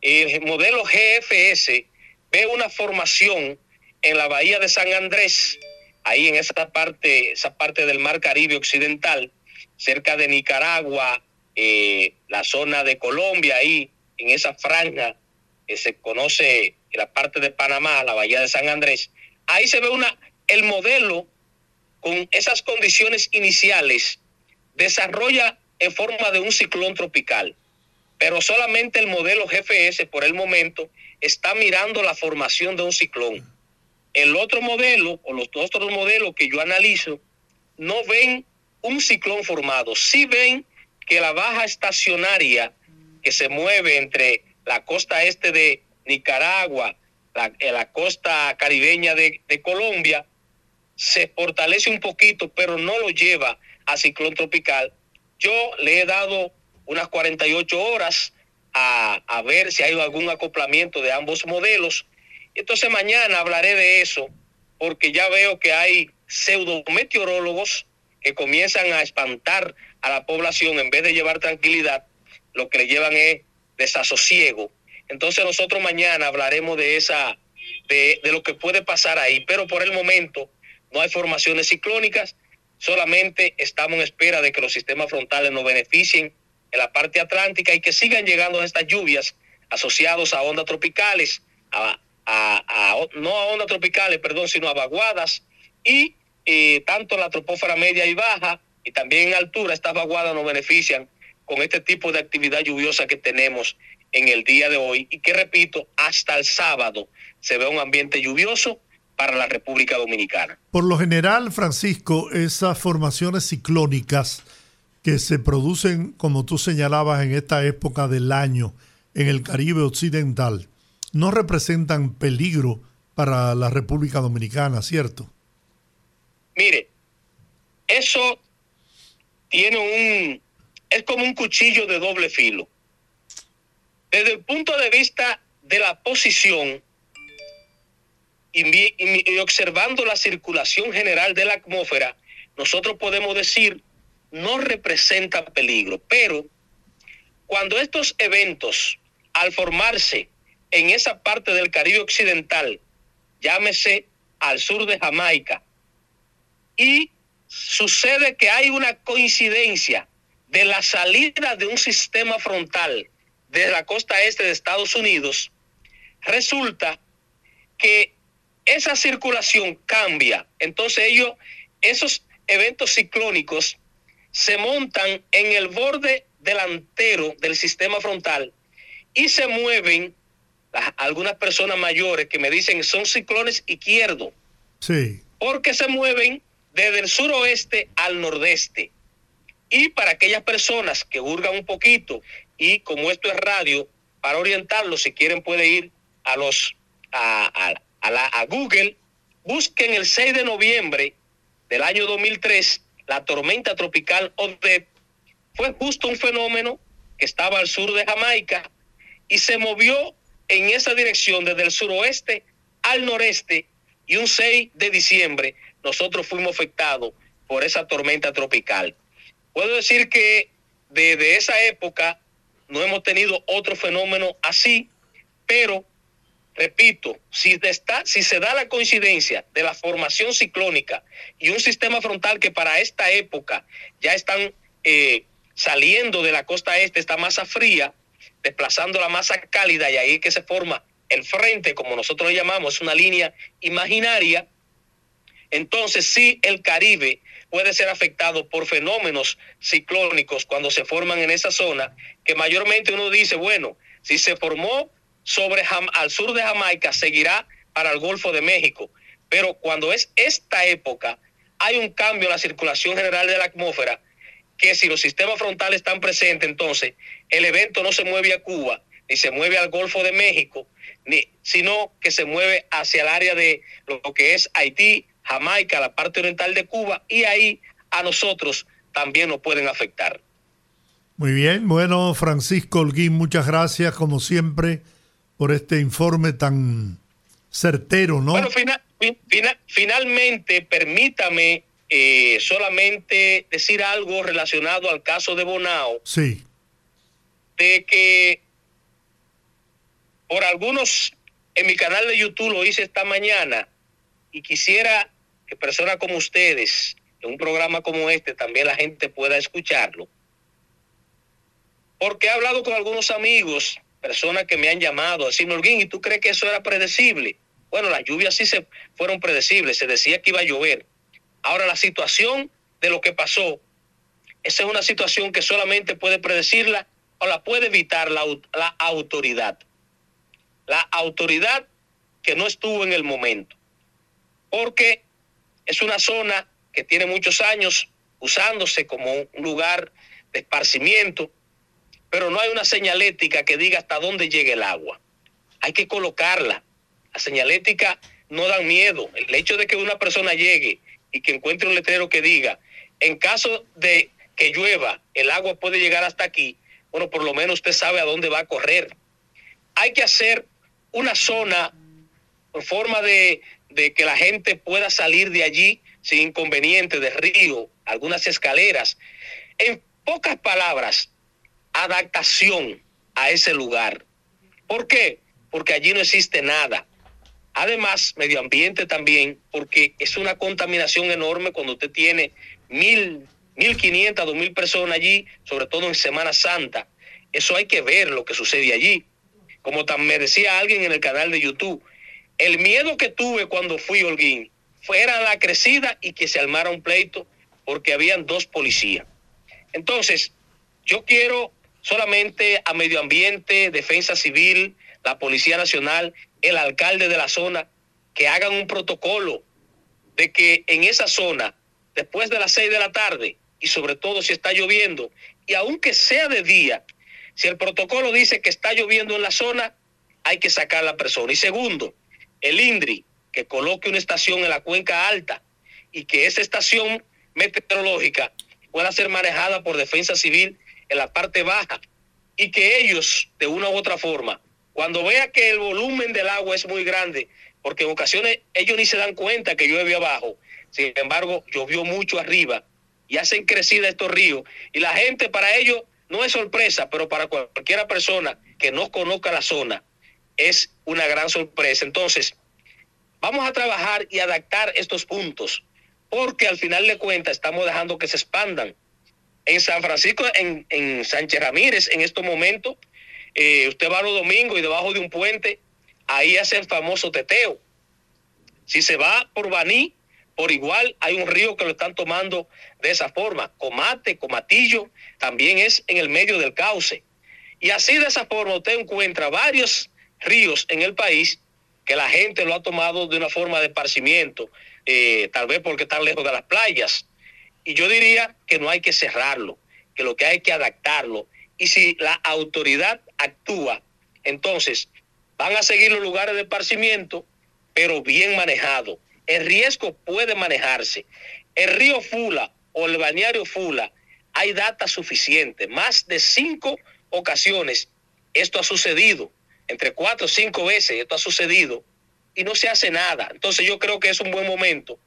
el modelo GFS ve una formación en la bahía de San Andrés, ahí en esa parte, esa parte del mar Caribe occidental, cerca de Nicaragua, eh, la zona de Colombia, ahí en esa franja que se conoce en la parte de Panamá, la bahía de San Andrés, ahí se ve una, el modelo con esas condiciones iniciales, desarrolla en forma de un ciclón tropical, pero solamente el modelo GFS por el momento está mirando la formación de un ciclón. El otro modelo o los otros modelos que yo analizo no ven un ciclón formado, sí ven que la baja estacionaria que se mueve entre la costa este de Nicaragua, la, eh, la costa caribeña de, de Colombia, se fortalece un poquito, pero no lo lleva a ciclón tropical. Yo le he dado unas 48 horas a, a, ver si hay algún acoplamiento de ambos modelos. Entonces mañana hablaré de eso, porque ya veo que hay pseudometeorólogos que comienzan a espantar a la población en vez de llevar tranquilidad, lo que le llevan es desasosiego. Entonces nosotros mañana hablaremos de esa, de, de lo que puede pasar ahí, pero por el momento no hay formaciones ciclónicas, solamente estamos en espera de que los sistemas frontales nos beneficien en la parte atlántica y que sigan llegando estas lluvias asociados a ondas tropicales, a, no a ondas tropicales, perdón, sino a vaguadas. Y eh, tanto la tropósfera media y baja y también en altura estas vaguadas nos benefician con este tipo de actividad lluviosa que tenemos en el día de hoy. Y que repito, hasta el sábado se ve un ambiente lluvioso para la República Dominicana. Por lo general, Francisco, esas formaciones ciclónicas que se producen, como tú señalabas, en esta época del año en el Caribe Occidental, no representan peligro para la República Dominicana, ¿cierto? Mire, eso tiene un, es como un cuchillo de doble filo. Desde el punto de vista de la posición y, observando la circulación general de la atmósfera, nosotros podemos decir no representa peligro, pero cuando estos eventos, al formarse en esa parte del Caribe Occidental, llámese al sur de Jamaica, y sucede que hay una coincidencia de la salida de un sistema frontal de la costa este de Estados Unidos, resulta que esa circulación cambia. Entonces ellos, esos eventos ciclónicos se montan en el borde delantero del sistema frontal y se mueven las, algunas personas mayores que me dicen son ciclones izquierdos. Sí. Porque se mueven desde el suroeste al nordeste. Y para aquellas personas que hurgan un poquito, y como esto es radio, para orientarlos, si quieren puede ir a los a, a, a, la, a Google, busquen el 6 de noviembre del año 2003 la tormenta tropical Odette fue justo un fenómeno que estaba al sur de Jamaica y se movió en esa dirección desde el suroeste al noreste y un 6 de diciembre nosotros fuimos afectados por esa tormenta tropical. Puedo decir que desde esa época no hemos tenido otro fenómeno así, pero repito, si, está, si se da la coincidencia de la formación ciclónica y un sistema frontal que para esta época ya están eh, saliendo de la costa este, esta masa fría, desplazando la masa cálida y ahí que se forma el frente, como nosotros llamamos, es una línea imaginaria, entonces sí el Caribe puede ser afectado por fenómenos ciclónicos cuando se forman en esa zona, que mayormente uno dice, bueno, si se formó sobre al sur de Jamaica, seguirá para el Golfo de México. Pero cuando es esta época, hay un cambio en la circulación general de la atmósfera, que si los sistemas frontales están presentes, entonces el evento no se mueve a Cuba, ni se mueve al Golfo de México, ni, sino que se mueve hacia el área de lo que es Haití, Jamaica, la parte oriental de Cuba, y ahí a nosotros también nos pueden afectar. Muy bien, bueno, Francisco Holguín, muchas gracias, como siempre, por este informe tan certero, ¿no? Bueno, final, final, finalmente, permítame eh, solamente decir algo relacionado al caso de Bonao. Sí. De que por algunos, en mi canal de YouTube lo hice esta mañana, Y quisiera que personas como ustedes, en un programa como este, también la gente pueda escucharlo. Porque he hablado con algunos amigos, personas que me han llamado, a decirme, ¿y tú crees que eso era predecible? Bueno, las lluvias sí se fueron predecibles, se decía que iba a llover. Ahora la situación de lo que pasó, esa es una situación que solamente puede predecirla o la puede evitar la, la autoridad. La autoridad que no estuvo en el momento. Porque es una zona que tiene muchos años usándose como un lugar de esparcimiento, pero no hay una señalética que diga hasta dónde llega el agua. Hay que colocarla. La señalética no da miedo. El hecho de que una persona llegue y que encuentre un letrero que diga, en caso de que llueva, el agua puede llegar hasta aquí, bueno, por lo menos usted sabe a dónde va a correr. Hay que hacer una zona en forma de, de que la gente pueda salir de allí sin inconveniente, de río, algunas escaleras. En pocas palabras, adaptación a ese lugar. ¿Por qué? Porque allí no existe nada. Además, medio ambiente también, porque es una contaminación enorme cuando usted tiene mil, mil quinientas, dos mil personas allí, sobre todo en Semana Santa. Eso hay que ver lo que sucede allí. Como me decía alguien en el canal de YouTube, el miedo que tuve cuando fui Holguín fue era la crecida y que se armara un pleito porque habían dos policías. Entonces, yo quiero solamente a medio ambiente, defensa civil, la Policía Nacional, el alcalde de la zona, que hagan un protocolo de que en esa zona, después de las seis de la tarde, y sobre todo si está lloviendo, y aunque sea de día, si el protocolo dice que está lloviendo en la zona, hay que sacar a la persona. Y segundo, el INDRI, que coloque una estación en la cuenca alta y que esa estación meteorológica pueda ser manejada por defensa civil en la parte baja y que ellos, de una u otra forma, cuando vea que el volumen del agua es muy grande, porque en ocasiones ellos ni se dan cuenta que llueve abajo, sin embargo, llovió mucho arriba y hacen crecida estos ríos y la gente para ellos no es sorpresa, pero para cualquiera persona que no conozca la zona es una gran sorpresa. Entonces, vamos a trabajar y adaptar estos puntos, porque al final de cuentas estamos dejando que se expandan. En San Francisco, en, en Sánchez Ramírez, en estos momentos, eh, usted va los domingos y debajo de un puente, ahí hace el famoso teteo. Si se va por Baní, por igual hay un río que lo están tomando de esa forma. Comate, Comatillo, también es en el medio del cauce. Y así de esa forma usted encuentra varios ríos en el país que la gente lo ha tomado de una forma de esparcimiento, eh, tal vez porque están lejos de las playas. Y yo diría que no hay que cerrarlo, que lo que hay que adaptarlo. Y si la autoridad actúa, entonces van a seguir los lugares de esparcimiento, pero bien manejado. El riesgo puede manejarse. El río Fula o el balneario Fula, hay data suficiente. Más de cinco ocasiones esto ha sucedido. Entre cuatro o cinco veces esto ha sucedido y no se hace nada. Entonces yo creo que es un buen momento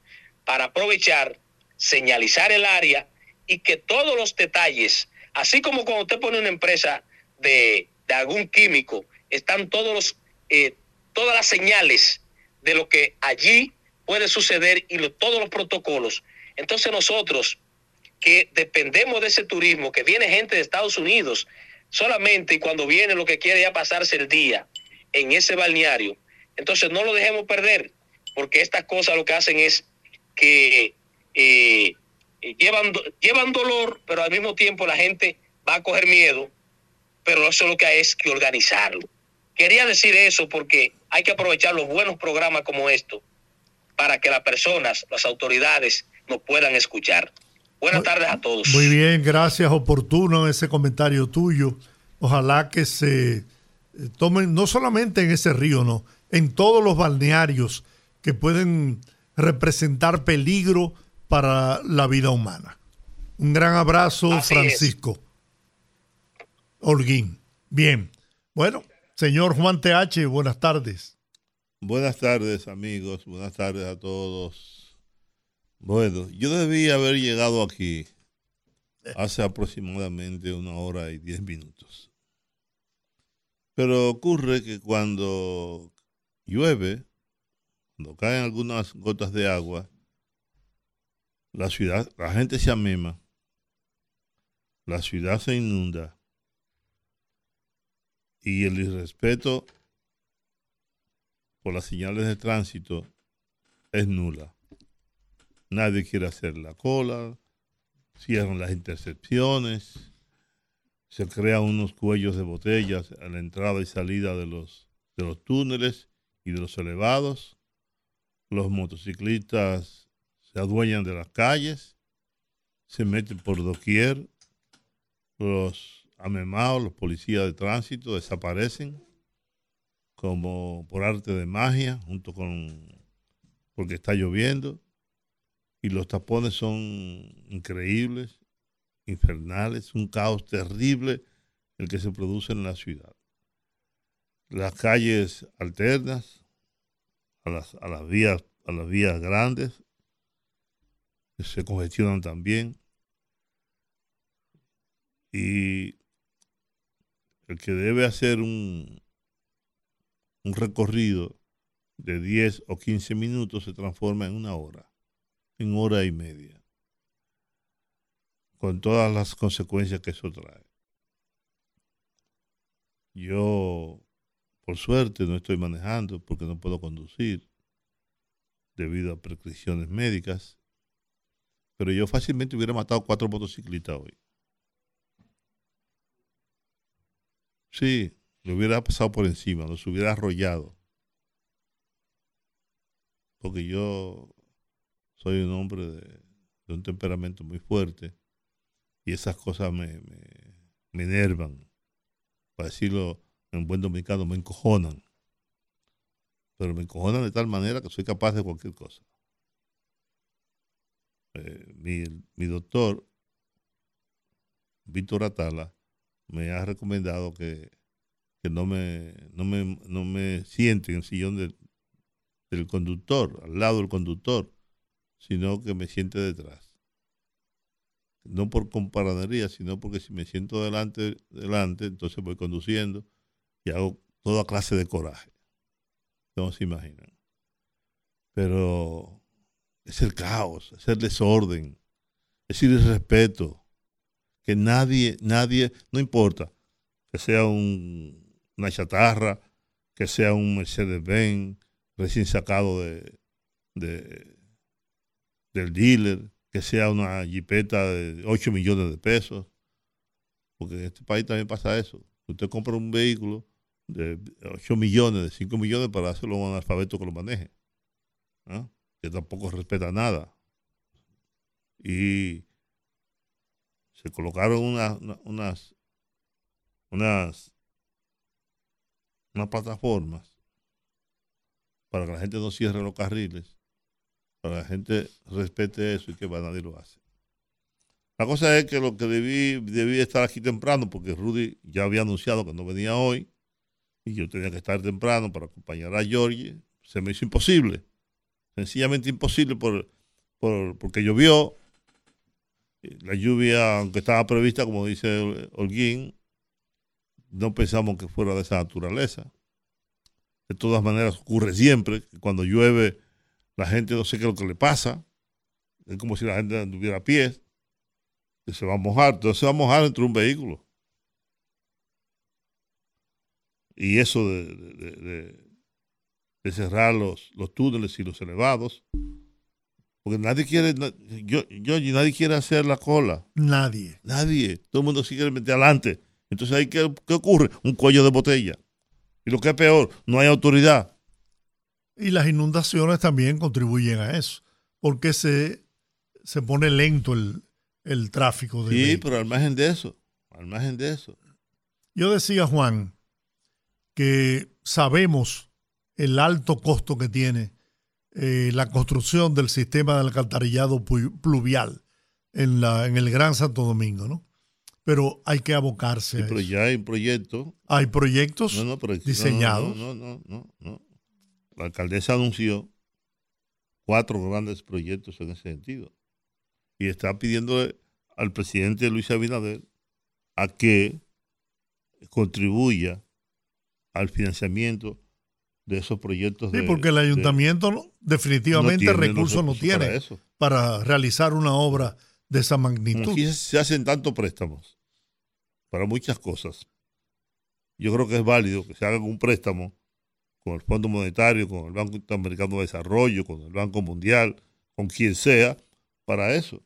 para aprovechar, señalizar el área y que todos los detalles, así como cuando usted pone una empresa de, de algún químico, están todos los, eh, todas las señales de lo que allí puede suceder y todos los protocolos. Entonces nosotros que dependemos de ese turismo, que viene gente de Estados Unidos solamente y cuando viene lo que quiere ya pasarse el día en ese balneario, entonces no lo dejemos perder, porque estas cosas lo que hacen es que eh, eh, llevan, do- llevan dolor, pero al mismo tiempo la gente va a coger miedo, pero eso lo que hay es que organizarlo. Quería decir eso porque hay que aprovechar los buenos programas como esto para que las personas, las autoridades nos puedan escuchar. Buenas Muy- tardes a todos. Muy bien, gracias. Oportuno ese comentario tuyo. Ojalá que se eh, tomen, no solamente en ese río, no, en todos los balnearios que pueden representar peligro para la vida humana. Un gran abrazo, Así Francisco. Holguín. Bien. Bueno, señor Juan TH, buenas tardes. Buenas tardes amigos, buenas tardes a todos. Bueno, yo debí haber llegado aquí hace aproximadamente una hora y diez minutos. Pero ocurre que cuando llueve, cuando caen algunas gotas de agua, la ciudad, la gente se amema, la ciudad se inunda y el irrespeto por las señales de tránsito es nula. Nadie quiere hacer la cola, cierran las intercepciones, se crean unos cuellos de botellas a la entrada y salida de los, de los túneles y de los elevados. Los motociclistas se adueñan de las calles, se meten por doquier, los amemados, los policías de tránsito desaparecen como por arte de magia, junto con porque está lloviendo y los tapones son increíbles, infernales, un caos terrible el que se produce en la ciudad. Las calles alternas a las, a las vías a las vías grandes se congestionan también y el que debe hacer un, un recorrido de 10 o 15 minutos se transforma en una hora, en hora y media, con todas las consecuencias que eso trae. Yo, por suerte, no estoy manejando porque no puedo conducir debido a prescripciones médicas, pero yo fácilmente hubiera matado cuatro motociclistas hoy. Sí, lo hubiera pasado por encima, los hubiera arrollado. Porque yo soy un hombre de, un temperamento muy fuerte y esas cosas me, me, me enervan. Para decirlo en buen dominicano, me encojonan. Pero me encojonan de tal manera que soy capaz de cualquier cosa. Eh, mi, mi doctor, Víctor Atala, me ha recomendado que, que no, me, no, me, no me siente en el sillón del, del conductor, al lado del conductor, sino que me siente detrás. No por comparadería, sino porque si me siento delante, delante, entonces voy conduciendo y hago toda clase de coraje. No se imaginan. Pero es el caos, es el desorden, es el irrespeto que nadie, nadie, no importa, que sea un, una chatarra, que sea un Mercedes-Benz recién sacado de, de, del dealer, que sea una jipeta de 8 millones de pesos, porque en este país también pasa eso. Usted compra un vehículo de 8 millones, de 5 millones para hacerlo a un analfabeto que lo maneje, ¿ah? Que tampoco respeta nada. Y se colocaron unas, unas, unas, unas plataformas para que la gente no cierre los carriles, para que la gente respete eso y que nadie lo hace. La cosa es que lo que debí, debí estar aquí temprano, porque Rudy ya había anunciado que no venía hoy, y yo tenía que estar temprano para acompañar a Georgie, se me hizo imposible, sencillamente imposible por, por, porque llovió, la lluvia, aunque estaba prevista, como dice Holguín, no pensamos que fuera de esa naturaleza. De todas maneras, ocurre siempre que cuando llueve, la gente no sé qué es lo que le pasa. Es como si la gente anduviera a pies, se va a mojar. Entonces se va a mojar dentro de un vehículo. Y eso de cerrar los, los túneles y los elevados porque nadie quiere, yo, yo, nadie quiere hacer la cola. Nadie. Nadie. Todo el mundo sigue meter adelante. Entonces, ahí ¿qué, ¿qué ocurre? Un cuello de botella. Y lo que es peor, no hay autoridad. Y las inundaciones también contribuyen a eso, porque se, se pone lento el, el tráfico. De sí, pero al margen de eso, al margen de eso. Yo decía, Juan, que sabemos el alto costo que tiene eh, la construcción del sistema de alcantarillado pluvial en, la, en el Gran Santo Domingo, ¿no? Pero hay que abocarse. Sí, pero ya hay proyectos. Hay proyectos diseñados. No, no, no, no, La alcaldesa anunció cuatro grandes proyectos en ese sentido. Y está pidiendo al presidente Luis Abinader a que contribuya al financiamiento de esos proyectos. Sí, de- porque el ayuntamiento definitivamente no tiene recursos no para tiene eso. para realizar una obra de esa magnitud. aquí se hacen tantos préstamos para muchas cosas. Yo creo que es válido que se haga un préstamo con el Fondo Monetario, con el Banco Interamericano de Desarrollo, con el Banco Mundial, con quien sea, para eso.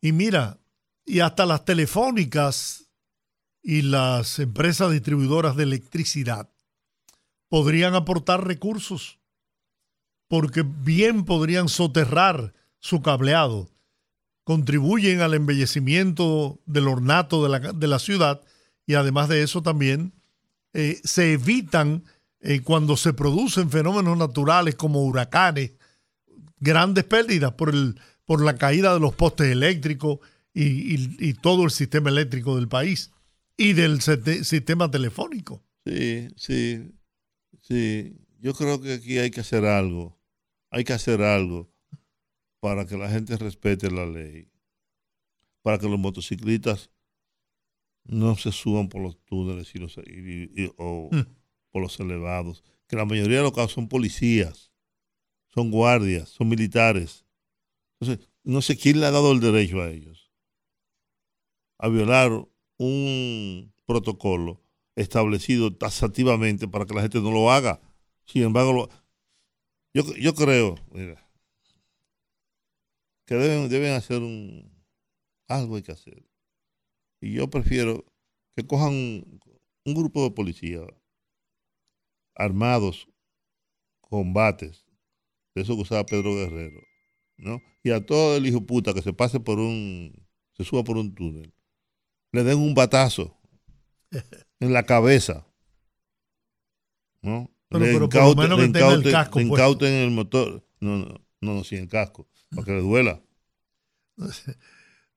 Y mira, y hasta las telefónicas y las empresas distribuidoras de electricidad podrían aportar recursos, porque bien podrían soterrar su cableado, contribuyen al embellecimiento del ornato de la, de la ciudad y además de eso también eh, se evitan eh, cuando se producen fenómenos naturales como huracanes, grandes pérdidas por, el, por la caída de los postes eléctricos y, y- y todo el sistema eléctrico del país y del sistema telefónico. Sí, sí, sí. Yo creo que aquí hay que hacer algo. Hay que hacer algo para que la gente respete la ley. Para que los motociclistas no se suban por los túneles y los, y- y- o Mm. por los elevados. Que la mayoría de los casos son policías, son guardias, son militares. Entonces, no sé quién le ha dado el derecho a ellos a violar un protocolo establecido taxativamente para que la gente no lo haga. Sin embargo, yo, yo creo, que deben, deben hacer un algo hay que hacer. Y yo prefiero que cojan un, un grupo de policías armados, combates, de eso que usaba Pedro Guerrero, ¿no? Y a todo el hijo puta que se pase por un, se suba por un túnel, le den un batazo <laughs> en la cabeza, ¿no? Pero- le pero por lo menos le que tenga el incauten- casco le puesto. incauten el motor, no, no, no, no, sin el casco, para que le duela. <laughs>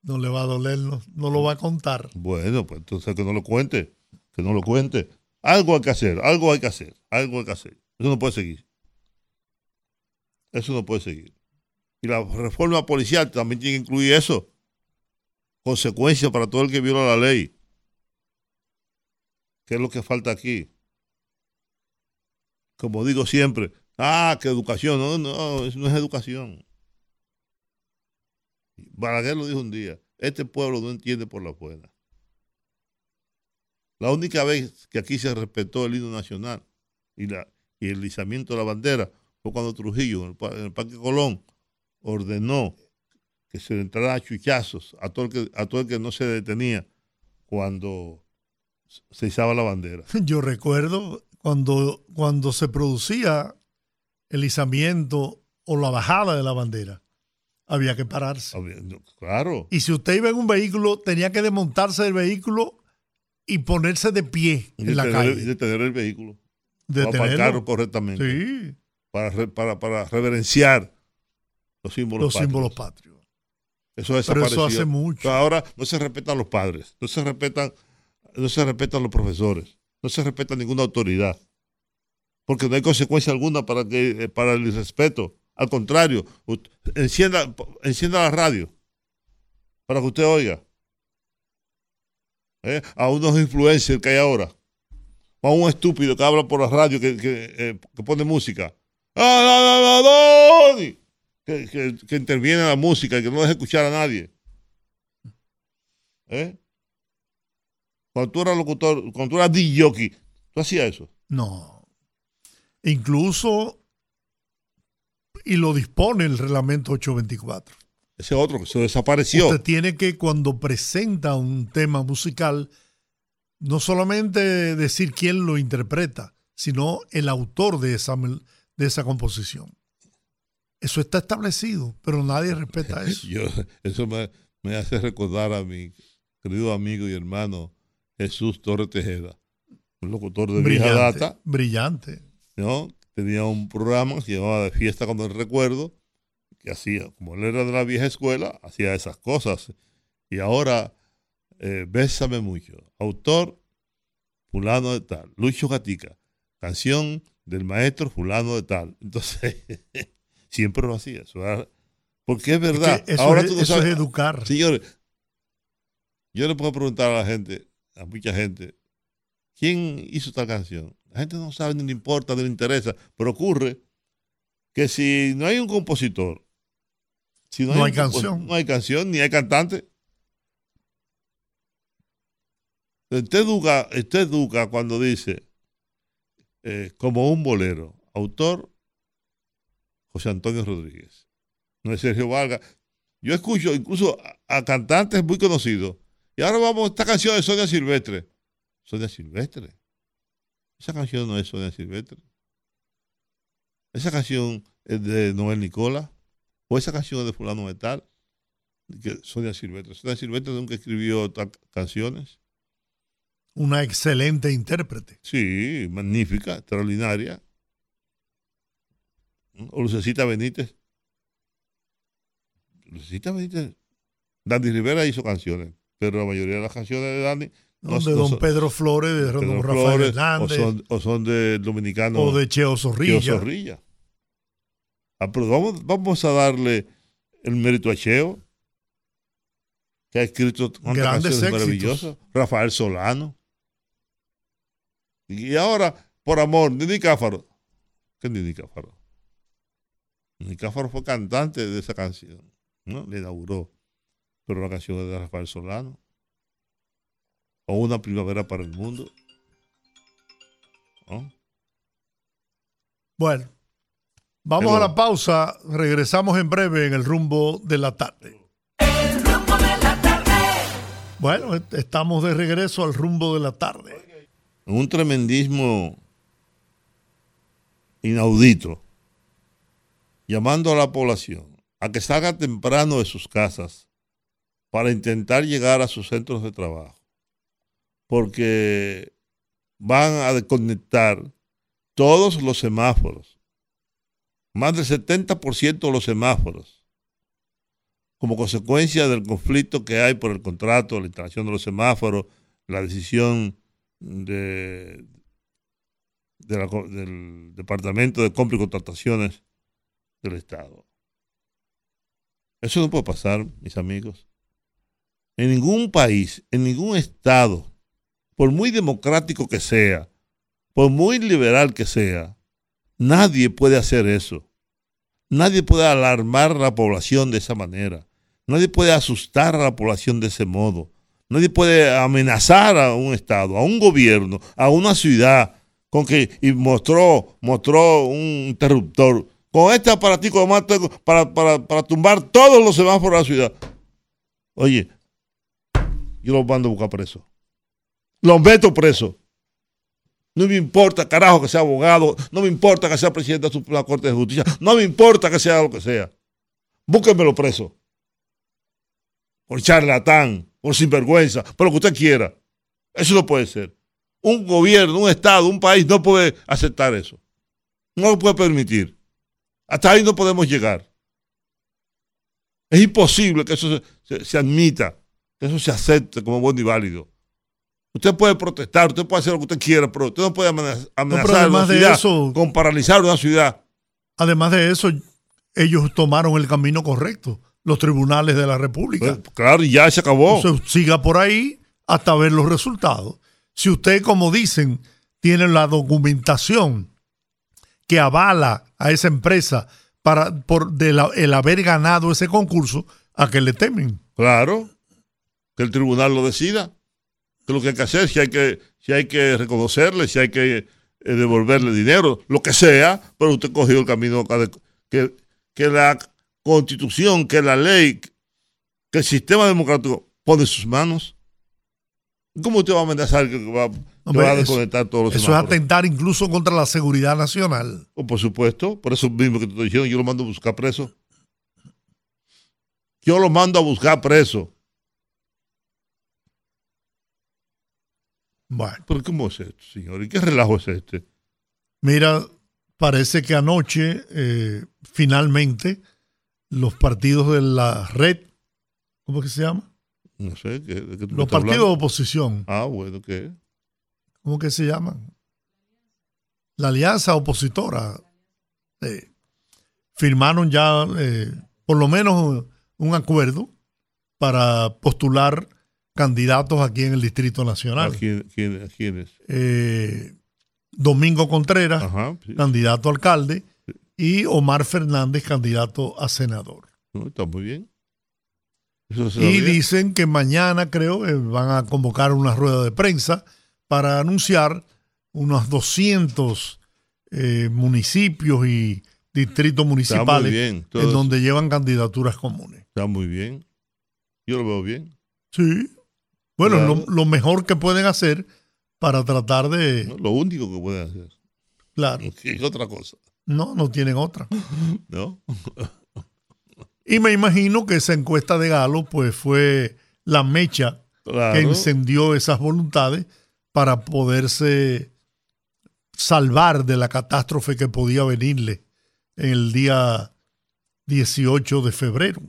No le va a doler, no, no lo va a contar. Bueno, pues entonces que no lo cuente, que no lo cuente. Algo hay que hacer, algo hay que hacer, algo hay que hacer. Eso no puede seguir. Eso no puede seguir. Y la reforma policial también tiene que incluir eso. Consecuencias para todo el que viola la ley. ¿Qué es lo que falta aquí? Como digo siempre, ah, que educación. No, no, eso no es educación. Balaguer lo dijo un día, este pueblo no entiende por la buena. La única vez que aquí se respetó el himno nacional y, la, y el izamiento de la bandera fue cuando Trujillo, en el, Parque Colón, ordenó que se le entrara a chuchazos a todo, el que, a todo el que no se detenía cuando se izaba la bandera. <laughs> Yo recuerdo cuando, cuando se producía el izamiento o la bajada de la bandera, había que pararse. Claro. Y si usted iba en un vehículo, tenía que desmontarse del vehículo y ponerse de pie Y en la detener, y calle. detener el vehículo. Detenerlo. correctamente. Sí, Para, para, para reverenciar los símbolos los patrios. símbolos patrios. Eso Pero eso hace mucho. Pero ahora no se respetan los padres, no se respetan, no se respetan los profesores, no se respeta ninguna autoridad. Porque no hay consecuencia alguna para que, eh, para el respeto. Al contrario, encienda, encienda la radio para que usted oiga. ¿Eh? A unos influencers que hay ahora. O a un estúpido que habla por la radio que, que, eh, pone música. ¡Ah, la, Doni! que, que, que interviene en la música y que no deja escuchar a nadie. ¿Eh? Cuando tú eras locutor, cuando tú eras DJ, tú hacías eso. No. Incluso, y lo dispone el reglamento 824. Ese otro que se desapareció. Usted tiene que, cuando presenta un tema musical, no solamente decir quién lo interpreta, sino el autor de esa, de esa composición. Eso está establecido, pero nadie respeta <laughs> eso. Yo, eso me, me hace recordar a mi querido amigo y hermano Jesús Torres Tejeda, un locutor de vieja brillante, data, brillante. ¿no? Tenía un programa que se llamaba De Fiesta con el Recuerdo, que hacía, como él era de la vieja escuela, hacía esas cosas. Y ahora, eh, Bésame mucho. Autor, fulano de tal. Lucho Gatica. Canción del maestro fulano de tal. Entonces, <laughs> siempre lo hacía. Eso era- porque es verdad. Que eso ahora es- tú no eso es sabes- educar. Señores, yo le puedo preguntar a la gente, a mucha gente, ¿quién hizo esta canción? La gente no sabe ni le importa, ni le interesa. Pero ocurre que si no hay un compositor, si No hay canción. no hay canción, ni hay cantante. Usted educa, usted educa cuando dice eh, como un bolero, autor José Antonio Rodríguez, no es Sergio Vargas. Yo escucho incluso a, a cantantes muy conocidos. Y ahora vamos a esta canción de Sonia Silvestre. Sonia Silvestre. Esa canción no es Sonia Silvestre. Esa canción es de Noel Nicola. O esa canción es de fulano de tal. Que Sonia Silvestre. Sonia Silvestre nunca escribió ta- canciones. Una excelente intérprete. Sí, magnífica, extraordinaria. O Lucecita Benítez. Lucecita Benítez. Dani Rivera hizo canciones, pero la mayoría de las canciones de Dani ¿no? de no don son- Pedro Flores, de Pedro Rafael Flores, Hernández, o son, o son del dominicano o de Cheo Zorrilla. Zorrilla. Ah, pero vamos, vamos a darle el mérito a Cheo, que ha escrito Grandes canciones éxitos. maravillosas. Rafael Solano. Y ahora, por amor, Nini Cáfaro. ¿Qué es Nini Cáfaro? Nini Cáfaro fue cantante de esa canción. ¿no? Le inauguró. Pero la canción es de Rafael Solano. O Una primavera para el mundo. ¿no? Bueno, vamos Pero- a la pausa. Regresamos en breve en el rumbo de la tarde. El rumbo de la tarde. Bueno, est- estamos de regreso al rumbo de la tarde. en un tremendismo inaudito, llamando a la población a que salga temprano de sus casas para intentar llegar a sus centros de trabajo, porque van a desconectar todos los semáforos, más del 70% de los semáforos, como consecuencia del conflicto que hay por el contrato, la instalación de los semáforos, la decisión del Departamento de Compra y Contrataciones del Estado. Eso no puede pasar, mis amigos. En ningún país, en ningún Estado, por muy democrático que sea, por muy liberal que sea, nadie puede hacer eso. Nadie puede alarmar a la población de esa manera. Nadie puede asustar a la población de ese modo. Nadie puede amenazar a un Estado, a un gobierno, a una ciudad, con que, y mostró, mostró un interruptor. Con este aparatico para, para, para tumbar todos los semáforos de la ciudad. Oye, yo los mando a buscar preso. Los meto preso. No me importa, carajo, que sea abogado. No me importa que sea presidente de la Corte de Justicia. No me importa que sea lo que sea. Búsquenmelo preso por charlatán, por sinvergüenza, por lo que usted quiera. Eso no puede ser. Un gobierno, un Estado, un país no puede aceptar eso. No lo puede permitir. Hasta ahí no podemos llegar. Es imposible que eso se, admita, eso se acepte como bueno y válido. Usted puede protestar, usted puede hacer lo que usted quiera, pero usted no puede amenaz- amenazar a de eso- con paralizar una ciudad. Además de eso, ellos tomaron el camino correcto, los tribunales de la República. Pues, claro, y ya se acabó. Entonces, siga por ahí hasta ver los resultados. Si usted, como dicen, tiene la documentación que avala a esa empresa para por de la- el haber ganado ese concurso, ¿a que le temen? Claro, que el tribunal lo decida. Que lo que hay que hacer, si hay que, si hay que reconocerle, si hay que eh, devolverle dinero, lo que sea, pero usted cogió el camino que, que la constitución, que la ley, que el sistema democrático pone en sus manos. ¿Cómo usted va a amenazar que va, que Hombre, va a desconectar todos los Eso es atentar incluso contra la seguridad nacional. Oh, por supuesto, por eso mismo que te estoy diciendo, yo lo mando a buscar preso. Yo lo mando a buscar preso. Bueno, Pero ¿cómo es esto, señor? ¿Y qué relajo es este? mira, parece que anoche, eh, finalmente, los partidos de la red, ¿cómo que se llama? No sé, ¿qué, de qué tú Los partidos de oposición, Ah, bueno, ¿qué? ¿cómo que se llaman? La alianza opositora. eh, firmaron ya eh, por lo menos un acuerdo para postular candidatos aquí en el Distrito ¿A Nacional. quién, quién- a quiénes? Eh, Domingo Contreras, Ajá, sí. candidato a alcalde, y Omar Fernández, candidato a senador. No, está muy bien. Eso se Y dicen que mañana, creo, eh, van a convocar una rueda de prensa para anunciar unos 200 eh, municipios y distritos municipales bien, en donde llevan candidaturas comunes. Está muy bien. Yo lo veo bien. Sí. Bueno, es Claro. lo, lo mejor que pueden hacer para tratar de... ¿no? Lo único que pueden hacer. Claro, <laughs> ¿Qué otra cosa? no, no tienen otra. <laughs> ¿No? Y me imagino que esa encuesta de Galo pues fue la mecha Claro. que encendió esas voluntades para poderse salvar de la catástrofe que podía venirle en el día 18 de febrero.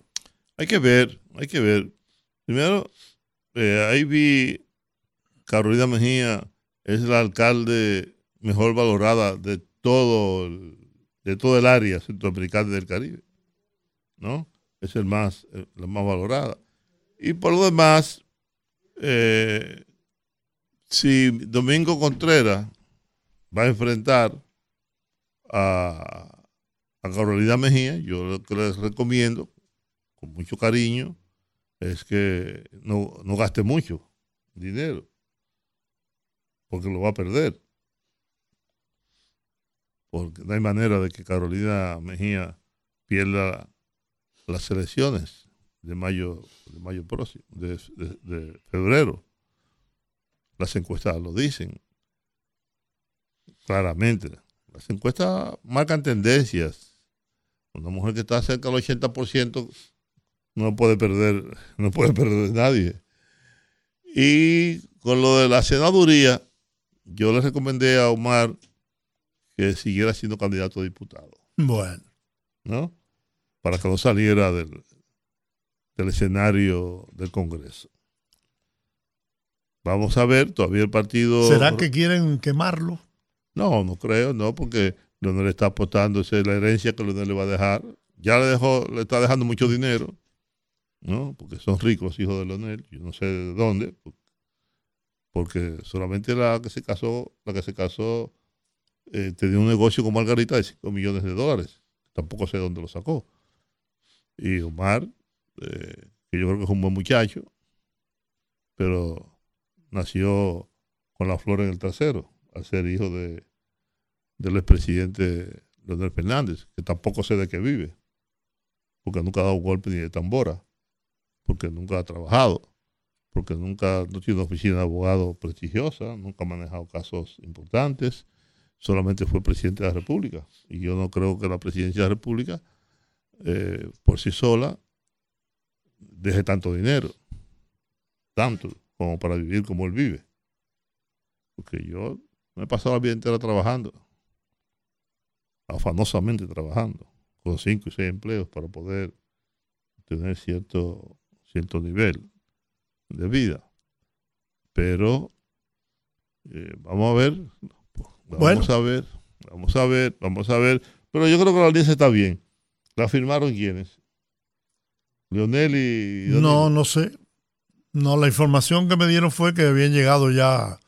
Hay que ver, hay que ver. Primero, eh, ahí vi Carolina Mejía es la alcalde mejor valorada de todo el, de todo el área centroamericana del Caribe. ¿No? Es el más, eh, la más valorada. Y por lo demás, eh, si Domingo Contreras va a enfrentar a, a Carolina Mejía, yo lo que les recomiendo con mucho cariño es que no, no gaste mucho dinero, porque lo va a perder. Porque no hay manera de que Carolina Mejía pierda las elecciones de mayo, de mayo próximo, de, febrero. Las encuestas lo dicen claramente. Las encuestas marcan tendencias. Una mujer que está cerca del 80% no puede perder, no puede perder nadie. Y con lo de la senaduría, yo le recomendé a Omar que siguiera siendo candidato a diputado, Bueno, ¿no? Para que no saliera del, del escenario del Congreso. Vamos a ver, todavía el partido... ¿será que quieren quemarlo? No, no creo, no, porque Leonel está apostando, esa es la herencia que Leonel le va a dejar. Ya le dejó, le está dejando mucho dinero, ¿no? Porque son ricos hijos de Leonel, yo no sé de dónde, por- porque solamente la que se casó, la que se casó, eh, tenía un negocio con Margarita de 5 millones de dólares. Tampoco sé dónde lo sacó. Y Omar, eh, que yo creo que es un buen muchacho, pero nació con la flor en el trasero, al ser hijo de, del expresidente Leonel Fernández, que tampoco sé de qué vive, porque nunca ha dado golpe ni de tambora, porque nunca ha trabajado, porque nunca no tiene una oficina de abogado prestigiosa, nunca ha manejado casos importantes, solamente fue presidente de la República. Y yo no creo que la presidencia de la República, eh, por sí sola, deje tanto dinero, tanto como para vivir como él vive. Porque yo me he pasado la vida entera trabajando, afanosamente trabajando, con cinco y seis empleos para poder tener cierto, cierto nivel de vida. Pero eh, vamos a ver, vamos Bueno. a ver, vamos a ver, vamos a ver. Pero yo creo que la alianza está bien. ¿La firmaron quiénes? Leonel y... No, no sé. No, la información que me dieron fue que habían llegado ya,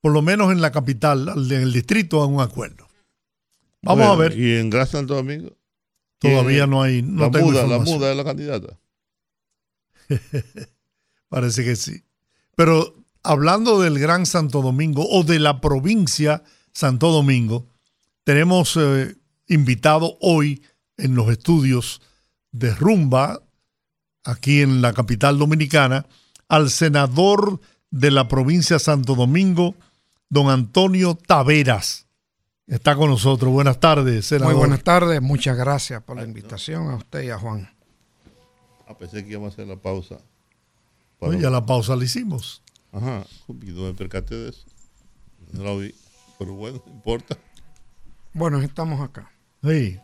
por lo menos en la capital, al- en el distrito, a un acuerdo. Vamos Bueno, a ver. ¿Y en Gran Santo Domingo? Todavía ¿Quién- no hay. No la tengo muda, la muda de la candidata. <laughs> Parece que sí. Pero hablando del Gran Santo Domingo o de la provincia Santo Domingo, tenemos eh, invitado hoy en los estudios de Rumba, aquí en la capital dominicana, al senador de la provincia Santo Domingo, don Antonio Taveras. Está con nosotros. Buenas tardes, senador. Muy buenas tardes, muchas gracias por la invitación a usted y a Juan. Ah, pensé que íbamos a hacer la pausa. Oye, ya la pausa la hicimos. Ajá, y no me percaté de eso. No la vi. Pero bueno, no importa. Bueno, estamos acá. Sí.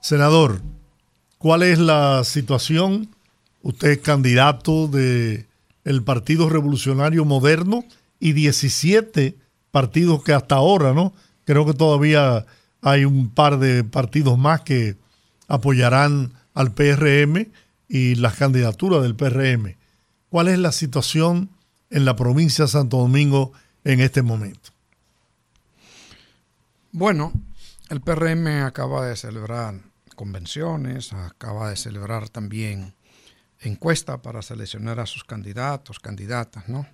Senador, ¿cuál es la situación? Usted es candidato de el Partido Revolucionario Moderno y 17 partidos que hasta ahora, ¿no? Creo que todavía hay un par de partidos más que apoyarán al PRM y las candidaturas del PRM. ¿Cuál es la situación en la provincia de Santo Domingo en este momento? Bueno, el PRM acaba de celebrar convenciones, acaba de celebrar también encuesta para seleccionar a sus candidatos, candidatas, ¿no?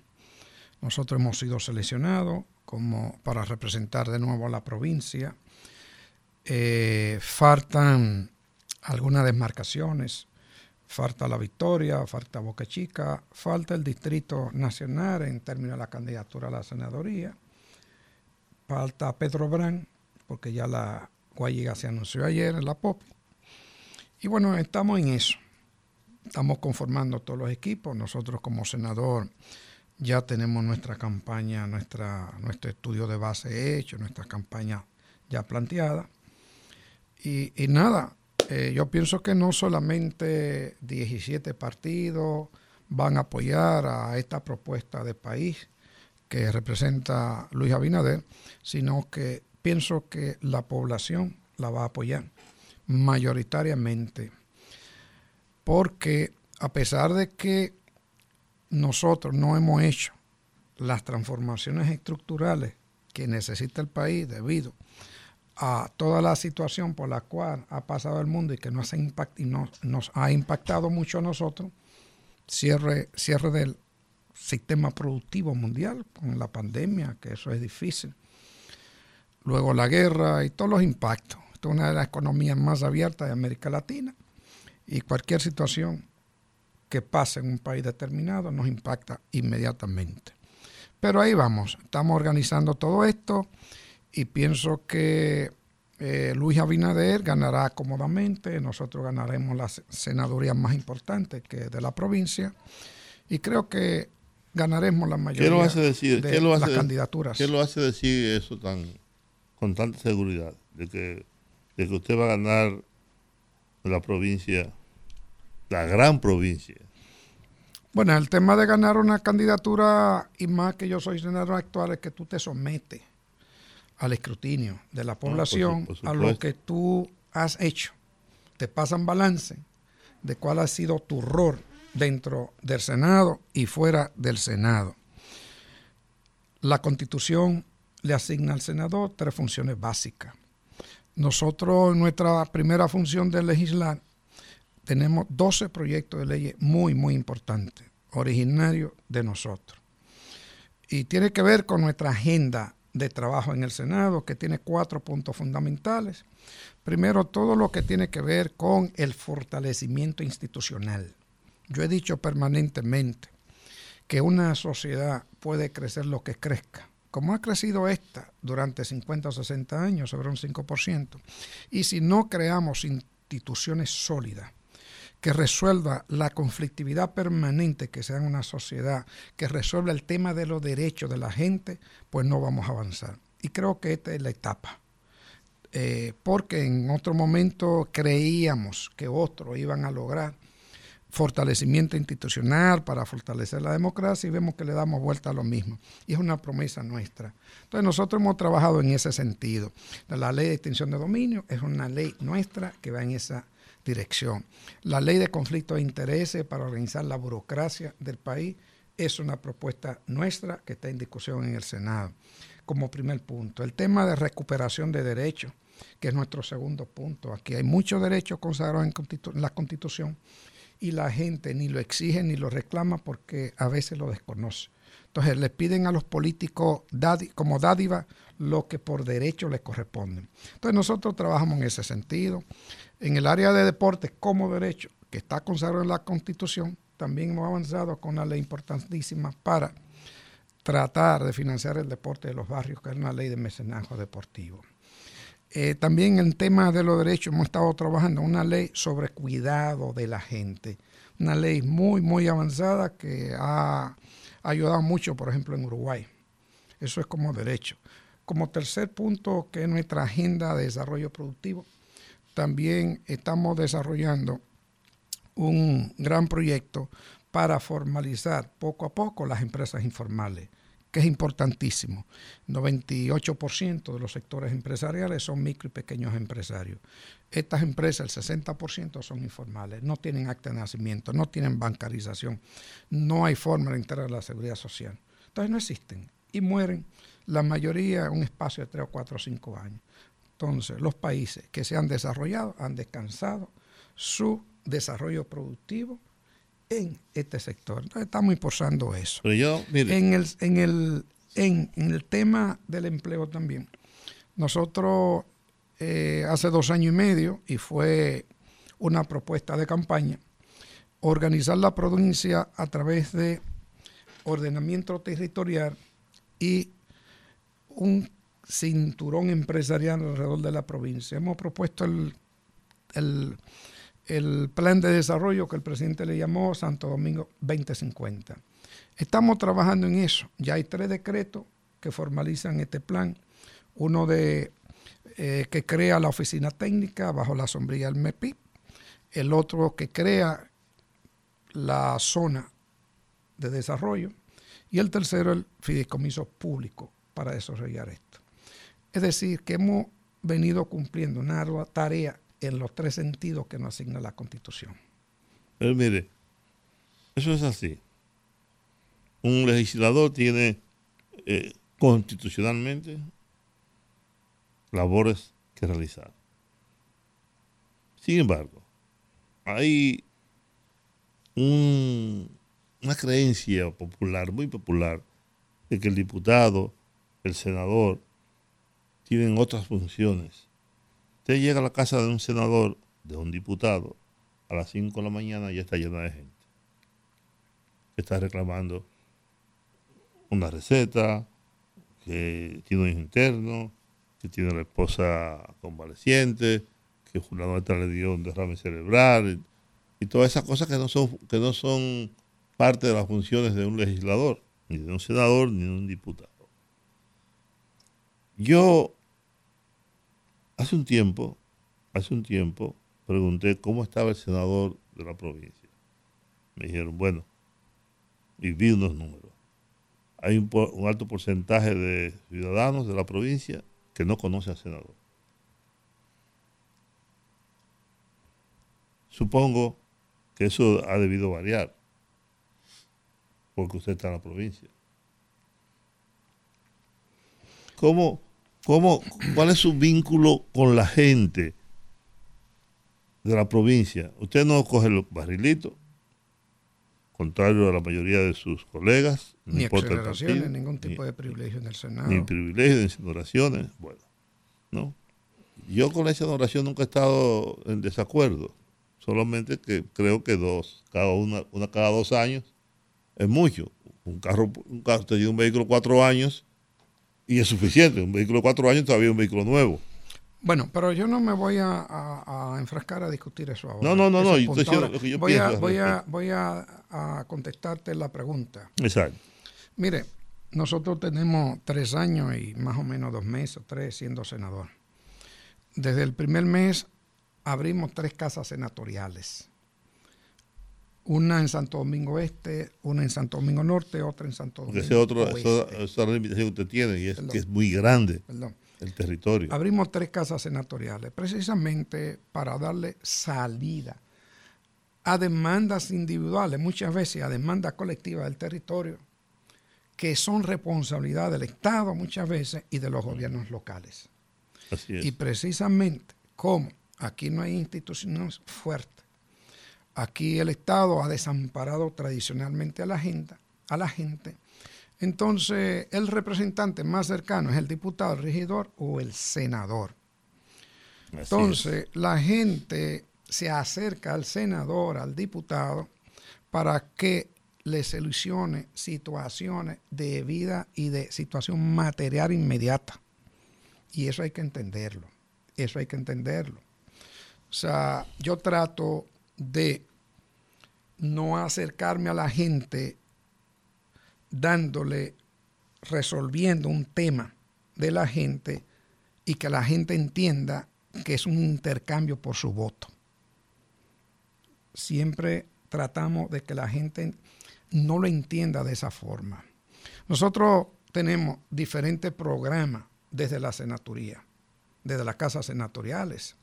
Nosotros hemos sido seleccionados como para representar de nuevo a la provincia. Eh, faltan algunas desmarcaciones, falta la Victoria, falta Boca Chica, falta el Distrito Nacional en términos de la candidatura a la senadoría, falta Pedro Brán, porque ya la Guayiga se anunció ayer en la POP. Y bueno, estamos en eso. Estamos conformando todos los equipos. Nosotros como senador ya tenemos nuestra campaña, nuestra, nuestro estudio de base hecho, nuestra campaña ya planteada. Y, y nada, eh, yo pienso que no solamente 17 partidos van a apoyar a esta propuesta de país que representa Luis Abinader, sino que pienso que la población la va a apoyar mayoritariamente, porque a pesar de que nosotros no hemos hecho las transformaciones estructurales que necesita el país debido a toda la situación por la cual ha pasado el mundo y que nos ha, impact y nos, ha impactado mucho a nosotros, cierre, cierre del sistema productivo mundial con la pandemia, que eso es difícil. Luego la guerra y todos los impactos. Esta es una de las economías más abiertas de América Latina y cualquier situación que pase en un país determinado nos impacta inmediatamente. Pero ahí vamos, estamos organizando todo esto y pienso que eh, Luis Abinader ganará cómodamente, nosotros ganaremos la senaduría más importante que de la provincia y creo que ganaremos la mayoría ¿Qué lo hace decir? de ¿Qué lo hace, las candidaturas. ¿Qué lo hace decir eso tan con tanta seguridad de que, de que usted va a ganar la provincia, la gran provincia? Bueno, el tema de ganar una candidatura, y más que yo soy senador actual, es que tú te sometes al escrutinio de la población, por su- por a lo que tú has hecho. Te pasan balance de cuál ha sido tu rol dentro del Senado y fuera del Senado. La Constitución le asigna al senador tres funciones básicas. Nosotros, nuestra primera función de legislar, tenemos 12 proyectos de leyes muy, muy importantes, originarios de nosotros. Y tiene que ver con nuestra agenda de trabajo en el Senado, que tiene cuatro puntos fundamentales. Primero, todo lo que tiene que ver con el fortalecimiento institucional. Yo he dicho permanentemente que una sociedad puede crecer lo que crezca, como ha crecido esta durante 50 o 60 años, sobre un 5%. Y si no creamos instituciones sólidas, que resuelva la conflictividad permanente que sea en una sociedad, que resuelva el tema de los derechos de la gente, pues no vamos a avanzar. Y creo que esta es la etapa. Eh, porque en otro momento creíamos que otros iban a lograr fortalecimiento institucional para fortalecer la democracia y vemos que le damos vuelta a lo mismo. Y es una promesa nuestra. Entonces nosotros hemos trabajado en ese sentido. La ley de extinción de dominio es una ley nuestra que va en esa dirección. La ley de conflicto de intereses para organizar la burocracia del país es una propuesta nuestra que está en discusión en el Senado como primer punto. El tema de recuperación de derechos, que es nuestro segundo punto. Aquí hay muchos derechos consagrados en, la Constitución y la gente ni lo exige ni lo reclama porque a veces lo desconoce. Entonces le piden a los políticos como dádiva lo que por derecho les corresponde. Entonces nosotros trabajamos en ese sentido. En el área de deportes como derecho, que está consagrado en la Constitución, también hemos avanzado con una ley importantísima para tratar de financiar el deporte de los barrios, que es una ley de mecenazgo deportivo. Eh, también en tema de los derechos hemos estado trabajando una ley sobre cuidado de la gente, una ley muy, muy avanzada que ha ayudado mucho, por ejemplo, en Uruguay. Eso es como derecho. Como tercer punto, que es nuestra agenda de desarrollo productivo, también estamos desarrollando un gran proyecto para formalizar poco a poco las empresas informales, que es importantísimo. 98% de los sectores empresariales son micro y pequeños empresarios. Estas empresas, el 60% son informales, no tienen acta de nacimiento, no tienen bancarización, no hay forma de entrar a la seguridad social. Entonces no existen. y mueren la mayoría en un espacio de 3 o 4 o 5 años. Entonces, los países que se han desarrollado han descansado su desarrollo productivo en este sector. Entonces, estamos impulsando eso. Pero yo, mire, En el, en, el, en, en el tema del empleo también, nosotros eh, hace dos años y medio, y fue una propuesta de campaña, organizar la provincia a través de ordenamiento territorial y un cinturón empresarial alrededor de la provincia. Hemos propuesto el, el, plan de desarrollo que el presidente le llamó Santo Domingo 2050. Estamos trabajando en eso. Ya hay tres decretos que formalizan este plan. Uno de eh, que crea la oficina técnica bajo la sombrilla del MEPI. El otro que crea la zona de desarrollo. Y el tercero, el fideicomiso público para desarrollar esto. Es decir, que hemos venido cumpliendo una tarea en los tres sentidos que nos asigna la Constitución. pero mire, eso es así. Un legislador tiene eh, constitucionalmente labores que realizar. Sin embargo, hay un- una creencia popular, muy popular, de que el diputado, el senador, tienen otras funciones. Usted llega a la casa de un senador, de un diputado, a las 5 de la mañana y ya está llena de gente. Está reclamando una receta, que tiene un hijo interno, que tiene la esposa convaleciente, que fulano le dio un derrame cerebral, y, y todas esas cosas que no son, que no son parte de las funciones de un legislador, ni de un senador, ni de un diputado. Yo hace un tiempo, hace un tiempo, pregunté cómo estaba el senador de la provincia. Me dijeron, bueno, y vi unos números. Hay un, un alto porcentaje de ciudadanos de la provincia que no conoce al senador. Supongo que eso ha debido variar, porque usted está en la provincia. ¿Cómo, cómo, ¿Cuál es su vínculo con la gente de la provincia? Usted no coge los barrilitos, contrario a la mayoría de sus colegas, no Ni importa el exoneraciones, partido, ningún ni- tipo de privilegio en el Senado. ni privilegios, ni exoneraciones. Bueno, ¿no? Yo con la exoneración nunca he estado en desacuerdo. Solamente que creo que dos, cada una, una cada dos años es mucho. Un carro, un carro, usted tiene un vehículo cuatro años y es suficiente. Un vehículo de cuatro años todavía es un vehículo nuevo. Bueno, pero yo no me voy a, a- a enfrascar a discutir eso ahora. No, no, no, no, Ese yo punto. estoy diciendo Ahora, lo que yo voy a, voy a, voy a, a contestarte la pregunta. Exacto. Mire, nosotros tenemos tres años y más o menos dos meses, tres siendo senador. Desde el primer mes abrimos tres casas senatoriales. Una en Santo Domingo Este, una en Santo Domingo Norte, otra en Santo Domingo ese otro, Oeste. esa, esa es la limitación que usted tiene y es Perdón. que es muy grande Perdón. el territorio. Abrimos tres casas senatoriales, precisamente para darle salida a demandas individuales, muchas veces a demandas colectivas del territorio, que son responsabilidad del Estado muchas veces y de los gobiernos locales. Así es. Y precisamente como aquí no hay instituciones fuertes, aquí el Estado ha desamparado tradicionalmente a la gente, a la gente. Entonces, el representante más cercano es el diputado, el regidor o el senador. Así es. Entonces, la gente se acerca al senador, al diputado, para que le solucione situaciones de vida y de situación material inmediata. Y eso hay que entenderlo. Eso hay que entenderlo. O sea, yo trato de no acercarme a la gente dándole, resolviendo un tema de la gente y que la gente entienda que es un intercambio por su voto. Siempre tratamos de que la gente no lo entienda de esa forma. Nosotros tenemos diferentes programas desde la senatoría, desde las casas senatoriales.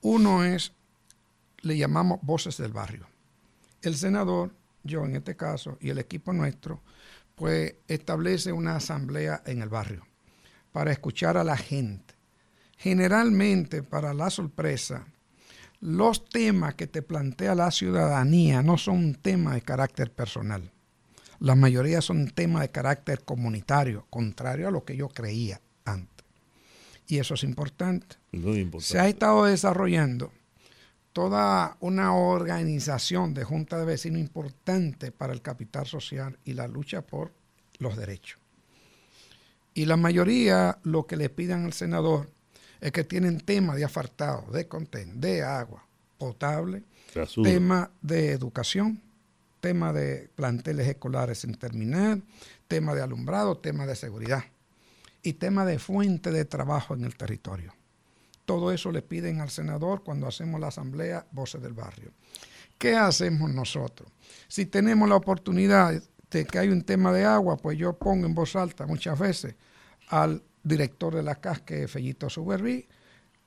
Uno es, le llamamos Voces del Barrio. El senador, yo en este caso, y el equipo nuestro, pues establece una asamblea en el barrio para escuchar a la gente. Generalmente, para la sorpresa, los temas que te plantea la ciudadanía no son un tema de carácter personal. La mayoría son temas de carácter comunitario, contrario a lo que yo creía antes. Y eso es importante. Muy importante. Se ha estado desarrollando toda una organización de junta de vecinos importante para el capital social y la lucha por los derechos. Y la mayoría lo que le piden al senador es que tienen temas de asfaltado, de contén, de agua potable, Rasura. tema de educación, tema de planteles escolares sin terminar, tema de alumbrado, tema de seguridad y tema de fuente de trabajo en el territorio. Todo eso le piden al senador cuando hacemos la asamblea Voces del Barrio. ¿Qué hacemos nosotros? Si tenemos la oportunidad de que hay un tema de agua, pues yo pongo en voz alta muchas veces al director de la CAS, que Fellito Suberví,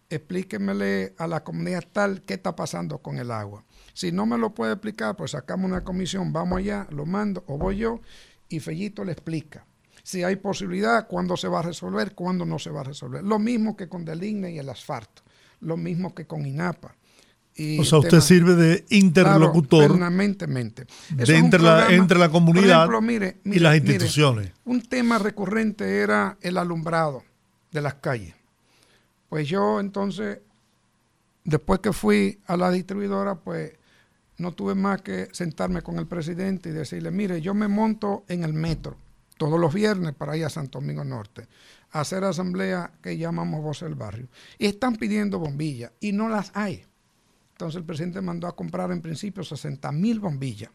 explíquemele a la comunidad tal qué está pasando con el agua. Si no me lo puede explicar, pues sacamos una comisión, vamos allá, lo mando o voy yo y Fellito le explica. Si hay posibilidad, cuándo se va a resolver, cuándo no se va a resolver. Lo mismo que con Deligne y el asfalto, lo mismo que con INAPA. Y O sea, usted tema- sirve de interlocutor Claro, permanentemente. De entre, la, entre la comunidad ejemplo, mire, y las mire, instituciones. un tema recurrente era el alumbrado de las calles. Pues yo entonces, después que fui a la distribuidora, pues no tuve más que sentarme con el presidente y decirle, mire, yo me monto en el metro todos los viernes para ir a Santo Domingo Norte, a hacer asamblea que llamamos Voz del Barrio. Y están pidiendo bombillas y no las hay. Entonces el presidente mandó a comprar en principio 60 mil bombillas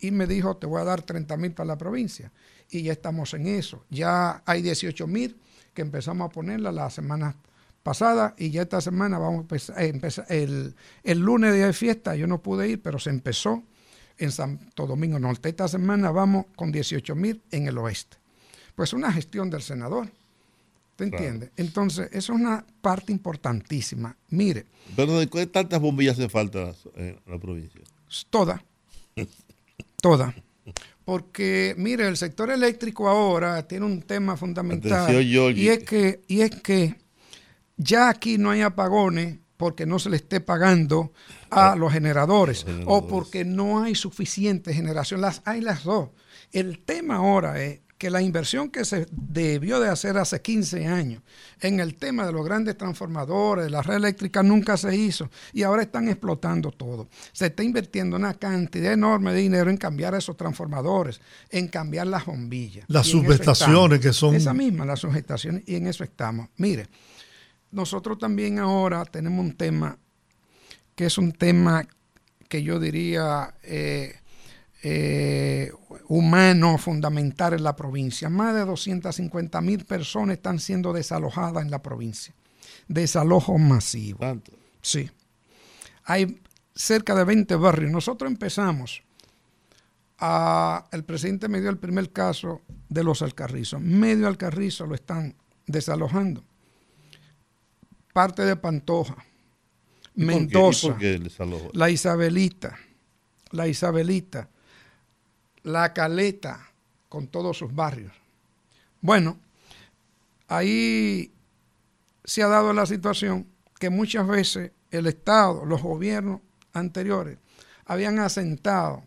y me dijo, te voy a dar 30 mil para la provincia. Y ya estamos en eso. Ya hay 18 mil que empezamos a ponerla la semana pasada y ya esta semana vamos a empezar, eh, empezar- el, el lunes de fiesta, yo no pude ir, pero se empezó en Santo Domingo Norte. Esta semana vamos con 18 mil en el oeste. Pues una gestión del senador. ¿Te Claro. entiendes? Entonces, eso es una parte importantísima. Mire, Pero ¿de qué tantas bombillas hace falta en la provincia? Toda. <laughs> Toda. Porque, mire, el sector eléctrico ahora tiene un tema fundamental. Atención, y es que, y es que ya aquí no hay apagones porque no se le esté pagando a los generadores, Los o porque no hay suficiente generación. Las hay las dos. El tema ahora es que la inversión que se debió de hacer hace 15 años en el tema de los grandes transformadores, de la red eléctrica, nunca se hizo y ahora están explotando todo. Se está invirtiendo una cantidad enorme de dinero en cambiar esos transformadores, en cambiar las bombillas. Las subestaciones que son- Esa misma, las subestaciones, y en eso estamos. Mire, nosotros también ahora tenemos un tema que es un tema que yo diría eh, eh, humano fundamental en la provincia. Más de 250 mil personas están siendo desalojadas en la provincia. Desalojo masivo. Tanto. Sí. Hay cerca de 20 barrios. Nosotros empezamos. a- el presidente me dio el primer caso de los Alcarrizos. Medio Alcarrizo lo están desalojando. Parte de Pantoja. ¿Y por qué? ¿Y Mendoza. La Isabelita, la Isabelita, la Caleta, con todos sus barrios. Bueno, ahí se ha dado la situación que muchas veces el Estado, los gobiernos anteriores, habían asentado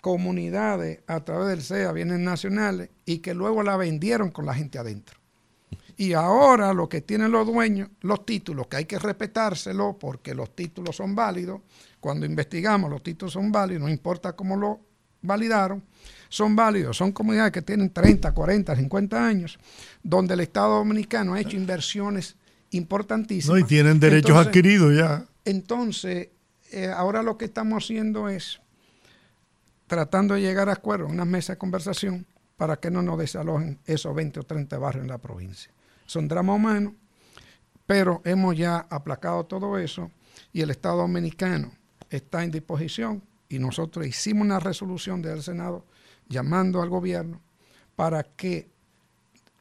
comunidades a través del CEA, bienes nacionales, y que luego la vendieron con la gente adentro. Y ahora lo que tienen los dueños, los títulos, que hay que respetárselo porque los títulos son válidos, cuando investigamos los títulos son válidos, no importa cómo lo validaron, son válidos, son comunidades que tienen 30, 40, 50 años, donde el Estado Dominicano ha hecho inversiones importantísimas. ¿no? Y tienen derechos Entonces, adquiridos ya. entonces, eh, ahora lo que estamos haciendo es tratando de llegar a acuerdos, una mesa de conversación, para que no nos desalojen esos 20 o 30 barrios en la provincia. Son drama humano, pero hemos ya aplacado todo eso y el Estado Dominicano está en disposición y nosotros hicimos una resolución del Senado llamando al gobierno para que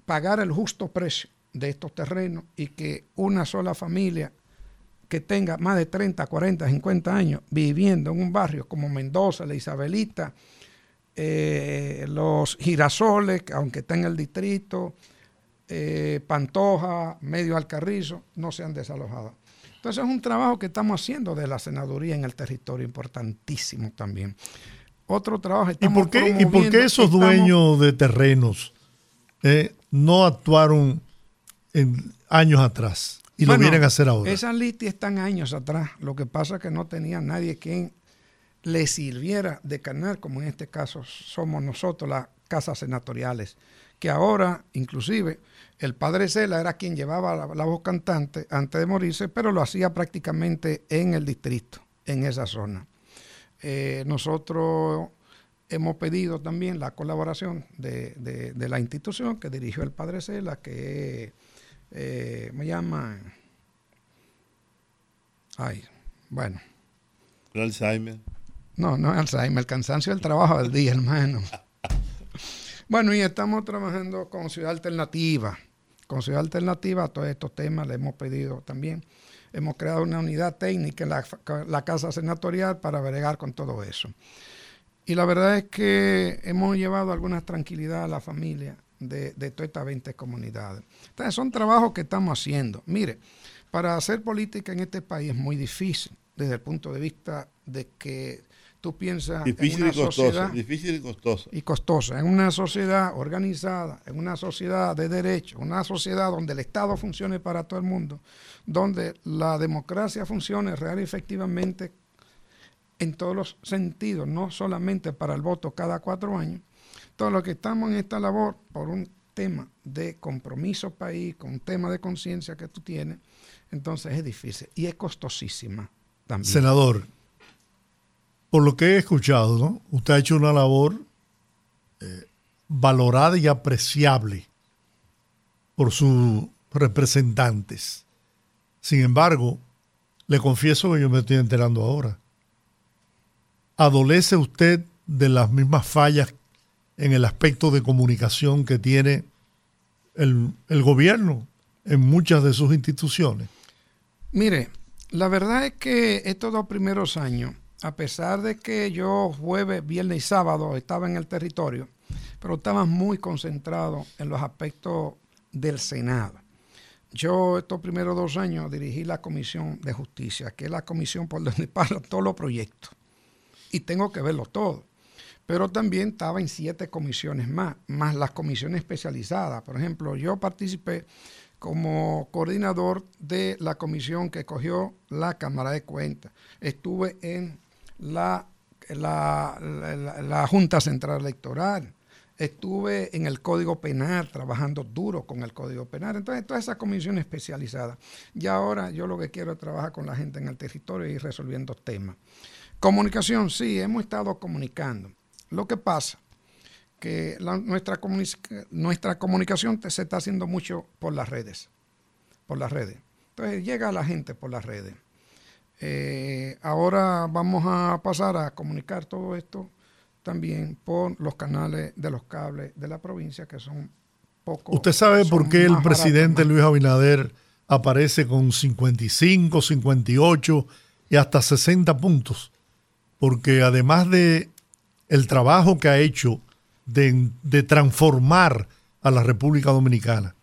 pagar el justo precio de estos terrenos y que una sola familia que tenga más de 30, 40, 50 años viviendo en un barrio como Mendoza, La Isabelita, eh, los girasoles, que aunque está en el distrito, eh, Pantoja, Medio Alcarrizo, no sean desalojadas. Entonces es un trabajo que estamos haciendo de la senaduría en el territorio, importantísimo también. Otro trabajo ¿Y por qué, y por qué esos estamos- dueños de terrenos eh, no actuaron en años atrás y Bueno, lo vienen a hacer ahora? Esas listas están años atrás. Lo que pasa es que no tenía nadie quien le sirviera de canal, como en este caso somos nosotros, las casas senatoriales, que ahora, inclusive, el padre Cela era quien llevaba la, la voz cantante antes de morirse, pero lo hacía prácticamente en el distrito, en esa zona. Eh, nosotros hemos pedido también la colaboración de, de- de la institución que dirigió el padre Cela, que eh, me llama... Ay, bueno. El Alzheimer. No, no es Alzheimer, el cansancio del trabajo del día, hermano. <laughs> Bueno, y estamos trabajando con Ciudad Alternativa. Con Ciudad Alternativa, todos estos temas le hemos pedido también. Hemos creado una unidad técnica en la, Casa Senatorial para bregar con todo eso. Y la verdad es que hemos llevado alguna tranquilidad a la familia de, de todas estas 20 comunidades. Entonces, son trabajos que estamos haciendo. Mire, para hacer política en este país es muy difícil desde el punto de vista de que tú piensas Difícil en y una costosa. sociedad Difícil y costosa. y costosa, en una sociedad organizada, en una sociedad de derecho, una sociedad donde el Estado funcione para todo el mundo, donde la democracia funcione real y efectivamente en todos los sentidos, no solamente para el voto cada cuatro años. Todos los que estamos en esta labor por un tema de compromiso país, con un tema de conciencia que tú tienes, entonces es difícil y es costosísima también. Senador, por lo que he escuchado, ¿no? Usted ha hecho una labor eh, valorada y apreciable por sus representantes. Sin embargo, le confieso que yo me estoy enterando ahora. ¿Adolece usted de las mismas fallas en el aspecto de comunicación que tiene el, el gobierno en muchas de sus instituciones? Mire, la verdad es que estos dos primeros años, a pesar de que yo jueves, viernes y sábado estaba en el territorio, pero estaba muy concentrado en los aspectos del Senado. Yo estos primeros dos años dirigí la Comisión de Justicia, que es la comisión por donde <laughs> pasan todos los proyectos. Y tengo que verlos todos. Pero también estaba en siete comisiones más, más las comisiones especializadas. Por ejemplo, yo participé como coordinador de la comisión que cogió la Cámara de Cuentas. Estuve en la, la, la- Junta Central Electoral. Estuve en el Código Penal, trabajando duro con el Código Penal. Entonces, toda esa comisión especializada. Y ahora yo lo que quiero es trabajar con la gente en el territorio y resolviendo temas. Comunicación, sí, hemos estado comunicando. Lo que pasa que nuestra, nuestra comunicación se está haciendo mucho por las redes. Por las redes. Entonces llega a la gente por las redes. Eh, ahora vamos a pasar a comunicar todo esto también por los canales de los cables de la provincia que son poco. ¿Usted sabe por qué el baratos, presidente Luis Abinader aparece con 55, 58 y hasta 60 puntos? Porque además de el trabajo que ha hecho de, de transformar a la República Dominicana,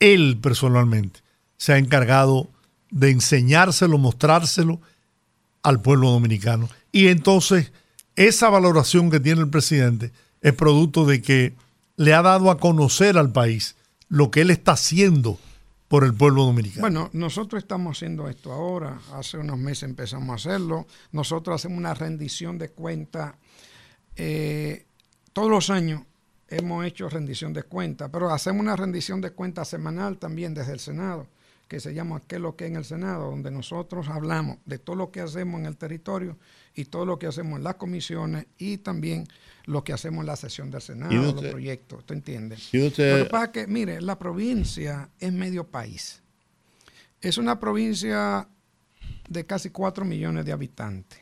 él personalmente se ha encargado de enseñárselo, mostrárselo al pueblo dominicano. Y entonces esa valoración que tiene el presidente es producto de que le ha dado a conocer al país lo que él está haciendo por el pueblo dominicano. Bueno, nosotros estamos haciendo esto ahora. Hace unos meses empezamos a hacerlo. Nosotros hacemos una rendición de cuentas. eh, todos los años hemos hecho rendición de cuentas, pero hacemos una rendición de cuentas semanal también desde el Senado, que se llama ¿Qué es lo que en el Senado? Donde nosotros hablamos de todo lo que hacemos en el territorio y todo lo que hacemos en las comisiones y también lo que hacemos en la sesión del Senado, ¿Y los usted- proyectos. ¿Tú entiendes? ¿Y usted- es que, mire, la provincia es medio país. Es una provincia de casi 4 millones de habitantes.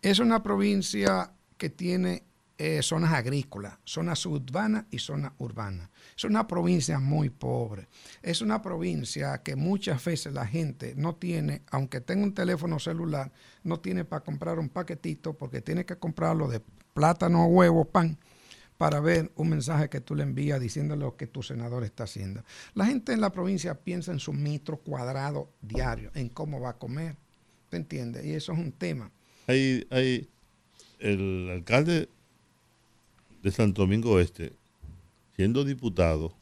Es una provincia que tiene eh, zonas agrícolas, zonas suburbanas y zonas urbanas. Es una provincia muy pobre. Es una provincia que muchas veces la gente no tiene, aunque tenga un teléfono celular, no tiene para comprar un paquetito porque tiene que comprarlo de plátano, huevo, pan, para ver un mensaje que tú le envías diciéndole lo que tu senador está haciendo. La gente en la provincia piensa en su metro cuadrado diario, en cómo va a comer, ¿te entiendes? Y eso es un tema. Hay, hay el alcalde de Santo Domingo Este, siendo diputado,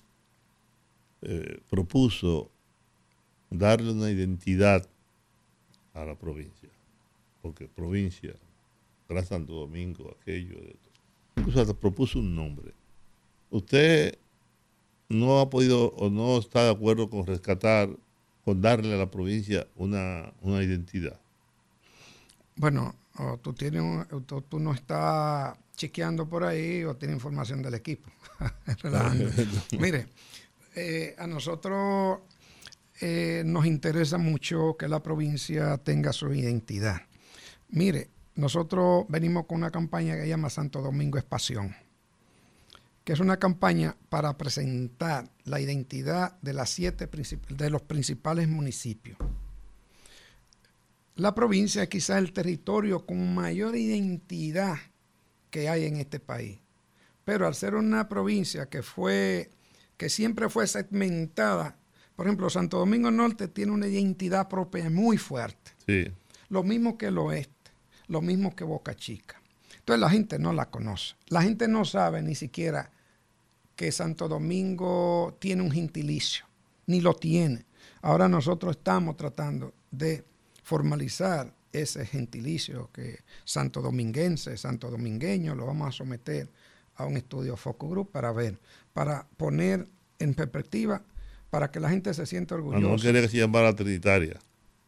eh, propuso darle una identidad a la provincia. Porque provincia, Gran Santo Domingo, aquello, incluso hasta propuso un nombre. Usted no ha podido o no está de acuerdo con rescatar, con darle a la provincia una, una identidad. Bueno, tú, tienes un- tú, tú no estás chequeando por ahí o tienes información del equipo. <laughs> Mire, eh, a nosotros eh, nos interesa mucho que la provincia tenga su identidad. Mire, nosotros venimos con una campaña que se llama Santo Domingo es Pasión, que es una campaña para presentar la identidad de las siete de los principales municipios. La provincia es quizás el territorio con mayor identidad que hay en este país. Pero al ser una provincia que fue, que siempre fue segmentada, por ejemplo, Santo Domingo Norte tiene una identidad propia muy fuerte. Sí. Lo mismo que el oeste, lo mismo que Boca Chica. Entonces la gente no la conoce. La gente no sabe ni siquiera que Santo Domingo tiene un gentilicio, ni lo tiene. Ahora nosotros estamos tratando de formalizar ese gentilicio que santo dominguense, santo domingueño, lo vamos a someter a un estudio focus group para ver, para poner en perspectiva, para que la gente se sienta Ah, no orgullosa. quería que se llamara Trinitaria.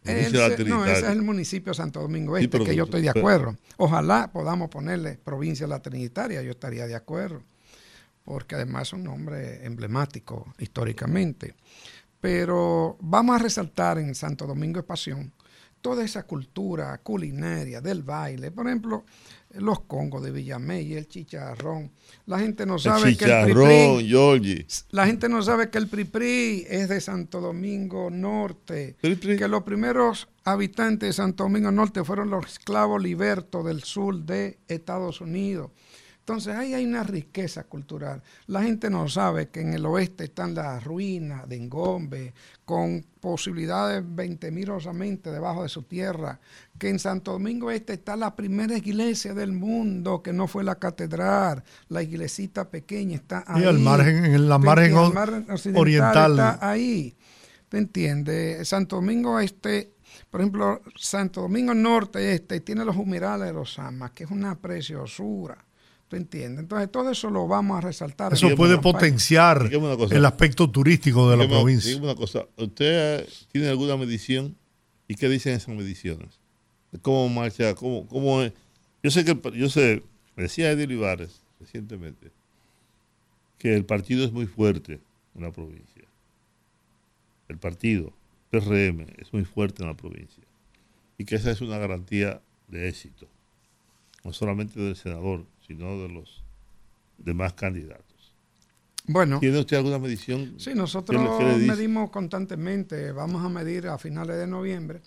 No no, ese es el municipio de Santo Domingo Sí, Este, pero- que yo estoy de acuerdo. Ojalá podamos ponerle provincia la Trinitaria, yo estaría de acuerdo, porque además es un nombre emblemático históricamente. Pero vamos a resaltar en Santo Domingo de Pasión toda esa cultura culinaria del baile. Por ejemplo, los congos de Villamey, el chicharrón. La gente no El sabe que el chicharrón, priprí- Georgie. la gente no sabe que el Pripri es de Santo Domingo Norte, que los primeros habitantes de Santo Domingo Norte fueron los esclavos libertos del sur de Estados Unidos. Entonces ahí hay una riqueza cultural. La gente no sabe que en el oeste están las ruinas de Engombe, con posibilidades 20 milosamente debajo de su tierra, que en Santo Domingo Este está la primera iglesia del mundo, que no fue la catedral, la iglesita pequeña está ahí. Y al margen- en la ¿Te margen El margen oriental. está ahí. ¿Te entiendes? Santo Domingo Este, por ejemplo, Santo Domingo Norte Este tiene los humedales de los Amas, que es una preciosura. ¿Te entiendes? Entonces todo eso lo vamos a resaltar. Eso la puede potenciar el aspecto turístico de la Dígame- provincia. dígame una cosa. ¿Usted tiene alguna medición? ¿Y qué dicen esas mediciones? ¿Cómo marcha? ¿Cómo, cómo es? Yo sé que, yo sé, me decía Eddie Olivares recientemente, que el partido es muy fuerte en la provincia. El partido, PRM, es muy fuerte en la provincia. Y que esa es una garantía de éxito. No solamente del senador, sino de los demás candidatos. Bueno, ¿Tiene usted alguna medición? Sí, ¿Qué nosotros le- le medimos constantemente, vamos a medir a finales de noviembre,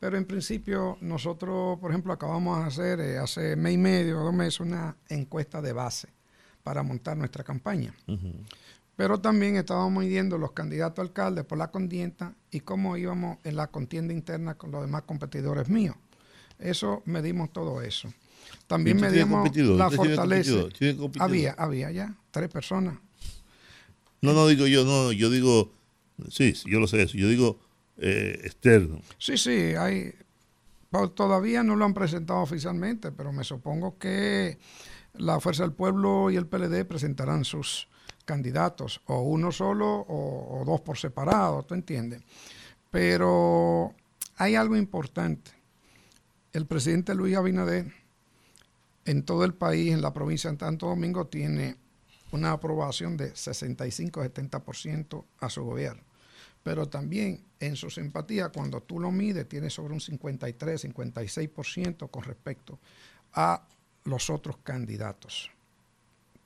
pero en principio nosotros, por ejemplo, acabamos de hacer eh, hace mes y medio, dos meses, una encuesta de base para montar nuestra campaña. Pero también estábamos midiendo los candidatos a alcaldes por la contienda y cómo íbamos en la contienda interna con los demás competidores míos. Eso medimos todo eso. También ¿Y usted tiene medimos competidor? la ¿Usted tiene fortaleza. Había, había ya tres personas. No, no digo yo, no, yo digo, sí, yo lo sé eso, yo digo eh, externo. Sí, sí, hay. Todavía no lo han presentado oficialmente, pero me supongo que la Fuerza del Pueblo y el PLD presentarán sus candidatos, o uno solo o, o dos por separado, ¿tú entiendes? Pero hay algo importante. El presidente Luis Abinader en todo el país, en la provincia de Santo Domingo, tiene una aprobación de 65-70% a su gobierno pero también en su simpatía, cuando tú lo mides, tiene sobre un 53, 56% con respecto a los otros candidatos,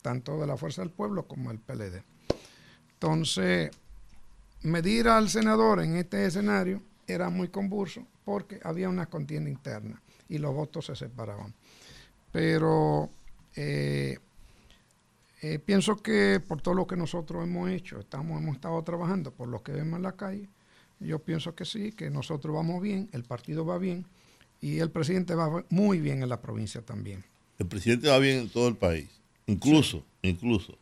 tanto de la Fuerza del Pueblo como el PLD. Entonces, medir al senador en este escenario era muy convulso porque había una contienda interna y los votos se separaban. Pero Eh, eh, pienso que por todo lo que nosotros hemos hecho, estamos, hemos estado trabajando, por lo que vemos en la calle, yo pienso que sí, que nosotros vamos bien, el partido va bien y el presidente va muy bien en la provincia también. El presidente va bien en todo el país. Incluso, incluso.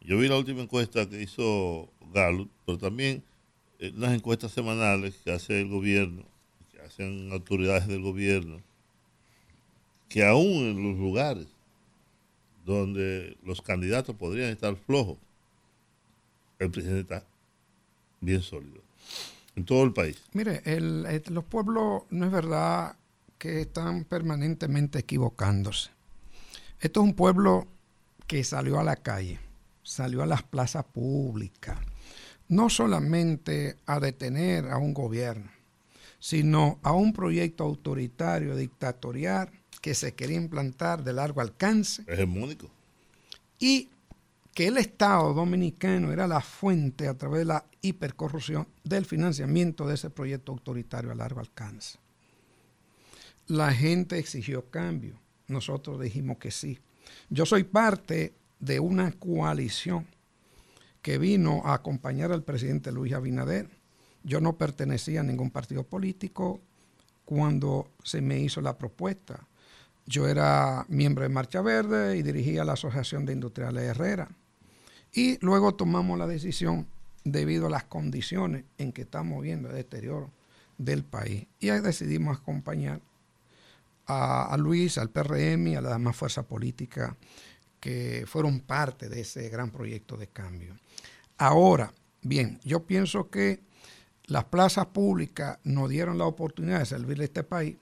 Yo vi la última encuesta que hizo Gallup, pero también eh, unas encuestas semanales que hace el gobierno, que hacen autoridades del gobierno, que aún en los lugares donde los candidatos podrían estar flojos, el presidente está bien sólido. En todo el país. Mire, el- el- los pueblos no es verdad que están permanentemente equivocándose. Esto es un pueblo que salió a la calle, salió a las plazas públicas, no solamente a detener a un gobierno, sino a un proyecto autoritario, dictatorial, que se quería implantar de largo alcance Hegemónico. y que el Estado dominicano era la fuente a través de la hipercorrupción del financiamiento de ese proyecto autoritario a largo alcance. La gente exigió cambio, nosotros dijimos que sí. Yo soy parte de una coalición que vino a acompañar al presidente Luis Abinader. Yo no pertenecía a ningún partido político cuando se me hizo la propuesta. Yo era miembro de Marcha Verde y dirigía la Asociación de Industriales Herrera. Y luego tomamos la decisión debido a las condiciones en que estamos viendo el deterioro del país. Y ahí decidimos acompañar a, a Luis, al PRM y a las demás fuerzas políticas que fueron parte de ese gran proyecto de cambio. Ahora, bien, yo pienso que las plazas públicas nos dieron la oportunidad de servirle a este país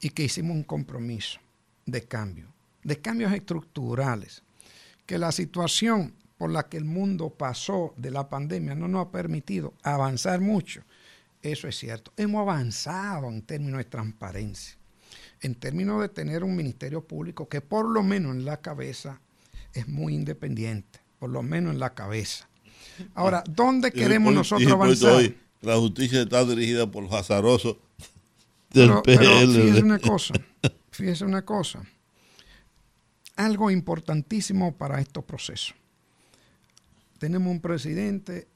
y que hicimos un compromiso de cambio, de cambios estructurales, que la situación por la que el mundo pasó de la pandemia no nos ha permitido avanzar mucho. Eso es cierto. Hemos avanzado en términos de transparencia, en términos de tener un ministerio público que por lo menos en la cabeza es muy independiente, por lo menos en la cabeza. Ahora, ¿dónde <laughs> queremos nosotros y avanzar? hoy la justicia está dirigida por los azarosos del Pero, pero PLD. fíjese una cosa, fíjese una cosa. Algo importantísimo para estos procesos. Tenemos un presidente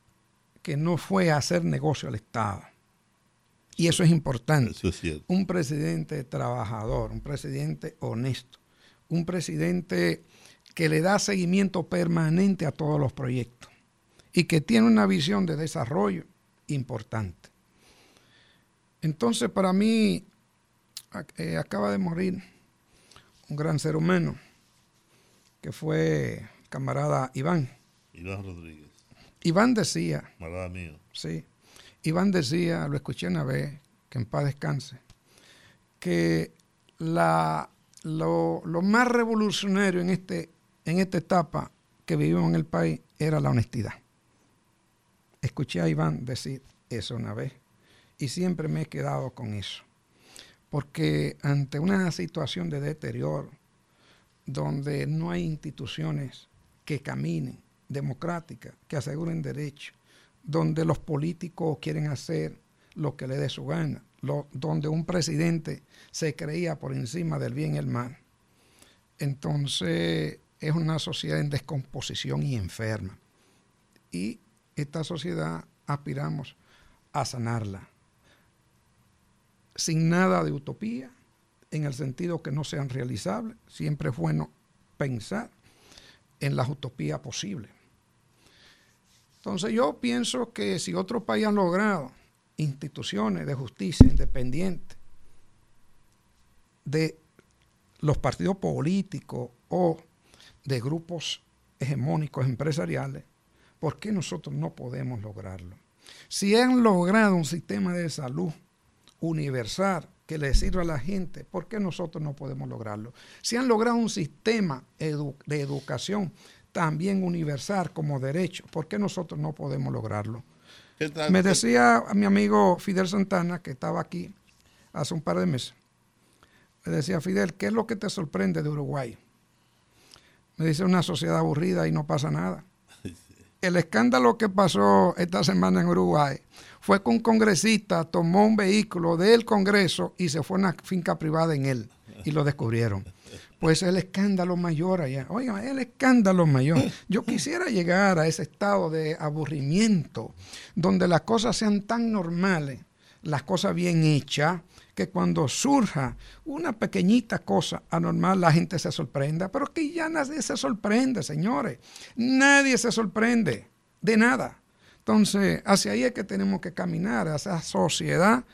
que no fue a hacer negocio al Estado. Y eso es importante. Eso es cierto. Un presidente trabajador, un presidente honesto, un presidente que le da seguimiento permanente a todos los proyectos y que tiene una visión de desarrollo importante. Entonces, para mí, eh, acaba de morir un gran ser humano, que fue el camarada Iván. Iván Rodríguez, Iván decía, camarada mío. sí, Iván decía, lo escuché una vez, que en paz descanse, que la, lo, lo más revolucionario en, este, en esta etapa que vivimos en el país era la honestidad. Escuché a Iván decir eso una vez y siempre me he quedado con eso. Porque ante una situación de deterioro, donde no hay instituciones que caminen, democráticas, que aseguren derechos, donde los políticos quieren hacer lo que le dé su gana, donde un presidente se creía por encima del bien y el mal. Entonces es una sociedad en descomposición y enferma. Y esta sociedad aspiramos a sanarla. Sin nada de utopía, en el sentido que no sean realizables. Siempre es bueno pensar en las utopías posibles. Entonces yo pienso que si otros países han logrado instituciones de justicia independientes de los partidos políticos o de grupos hegemónicos empresariales, ¿por qué nosotros no podemos lograrlo? Si han logrado un sistema de salud universal que le sirva a la gente, ¿por qué nosotros no podemos lograrlo? Si han logrado un sistema edu- de educación también universal como derecho, ¿por qué nosotros no podemos lograrlo? Me decía a mi amigo Fidel Santana, que estaba aquí hace un par de meses, me decía, Fidel, ¿qué es lo que te sorprende de Uruguay? Me dice, una sociedad aburrida y no pasa nada. El escándalo que pasó esta semana en Uruguay fue que un congresista tomó un vehículo del Congreso y se fue a una finca privada en él. y lo descubrieron. Pues el escándalo mayor allá. Oigan, el escándalo mayor. Yo quisiera llegar a ese estado de aburrimiento, donde las cosas sean tan normales, las cosas bien hechas, que cuando surja una pequeñita cosa anormal, la gente se sorprenda. Pero que ya nadie se sorprende, señores. Nadie se sorprende de nada. Entonces, hacia ahí es que tenemos que caminar, a esa sociedad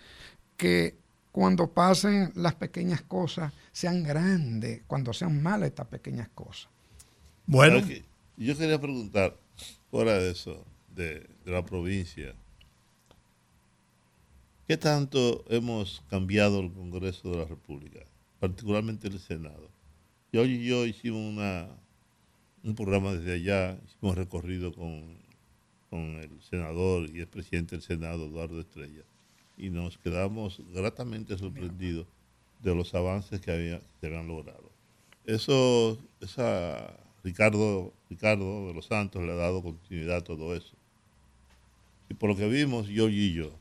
que cuando pasen las pequeñas cosas sean grandes, cuando sean malas estas pequeñas cosas. Bueno, Yo quería preguntar, fuera de eso, de, de la provincia, ¿qué tanto hemos cambiado el Congreso de la República, particularmente el Senado? Yo y yo hicimos un programa desde allá, hicimos un recorrido con, con el senador y el presidente del Senado, Eduardo Estrella, y nos quedamos gratamente sorprendidos de los avances que, se habían logrado. Eso, esa, Ricardo, Ricardo de los Santos le ha dado continuidad a todo eso. Y por lo que vimos, yo y yo,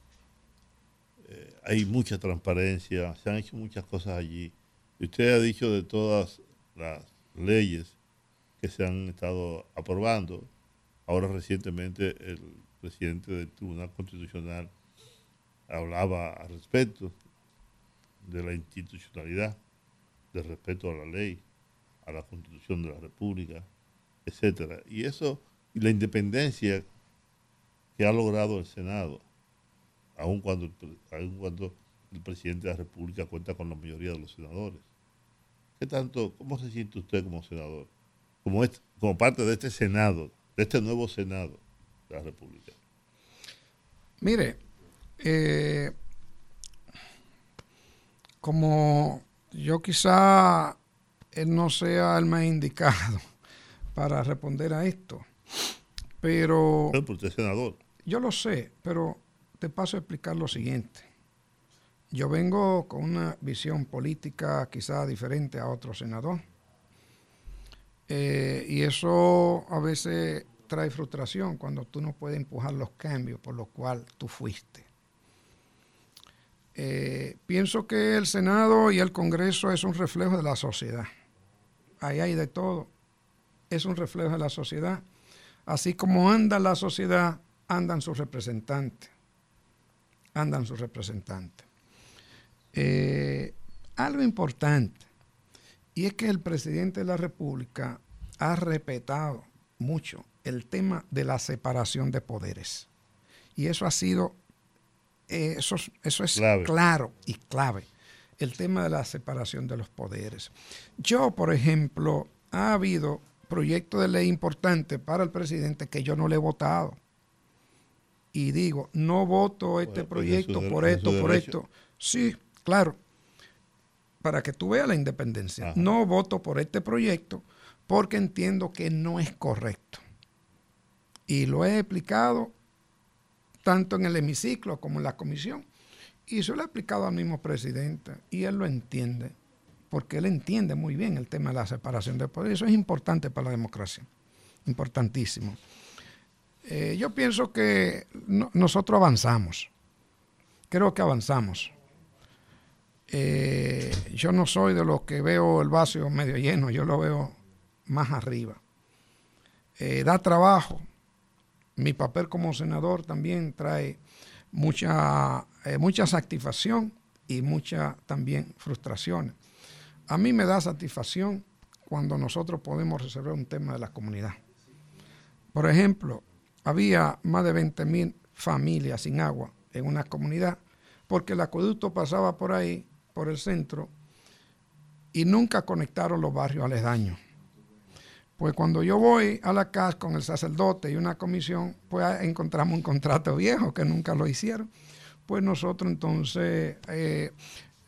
hay mucha transparencia, se han hecho muchas cosas allí. Usted ha dicho de todas las leyes que se han estado aprobando. Ahora recientemente el presidente del Tribunal Constitucional hablaba al respecto de la institucionalidad, del respeto a la ley, a la Constitución de la República, etcétera. Y eso, y la independencia que ha logrado el Senado, aun cuando, aun cuando el presidente de la República cuenta con la mayoría de los senadores. ¿Qué tanto, cómo se siente usted como senador? Como, este- como parte de este Senado, de este nuevo Senado de la República. Mire, eh, como yo quizá él no sea el más indicado <laughs> para responder a esto, pero Pero usted es senador. yo lo sé, pero te paso a explicar lo siguiente. Yo vengo con una visión política quizá diferente a otro senador. Eh, y eso a veces trae frustración cuando tú no puedes empujar los cambios por los cuales tú fuiste. Eh, pienso que el Senado y el Congreso es un reflejo de la sociedad. Ahí hay de todo. Es un reflejo de la sociedad. Así como anda la sociedad, andan sus representantes. Andan sus representantes. Eh, algo importante, y es que el presidente de la República ha respetado mucho el tema de la separación de poderes. Y eso ha sido, eh, eso, es- eso es Clave. claro y clave, el tema de la separación de los poderes. Yo, por ejemplo, ha habido proyectos de ley importantes para el presidente que yo no le he votado. Y digo, no voto este Bueno, es su proyecto por es esto, por derecho. esto. Sí, claro. Para que tú veas la independencia. Ajá. No voto por este proyecto porque entiendo que no es correcto. Y lo he explicado tanto en el hemiciclo como en la comisión. Y se lo he explicado al mismo presidente. Y él lo entiende. Porque él entiende muy bien el tema de la separación de poderes. Eso es importante para la democracia. Importantísimo. Eh, yo pienso que no- nosotros avanzamos. Creo que avanzamos. Eh, yo no soy de los que veo el vaso medio lleno, yo lo veo más arriba. Eh, da trabajo. Mi papel como senador también trae mucha, mucha satisfacción y mucha también frustraciones. A mí me da satisfacción cuando nosotros podemos resolver un tema de la comunidad. Por ejemplo, había más de 20 mil familias sin agua en una comunidad porque el acueducto pasaba por ahí, por el centro, y nunca conectaron los barrios aledaños. Pues cuando yo voy a la casa con el sacerdote y una comisión, pues encontramos un contrato viejo que nunca lo hicieron. Pues nosotros entonces, eh,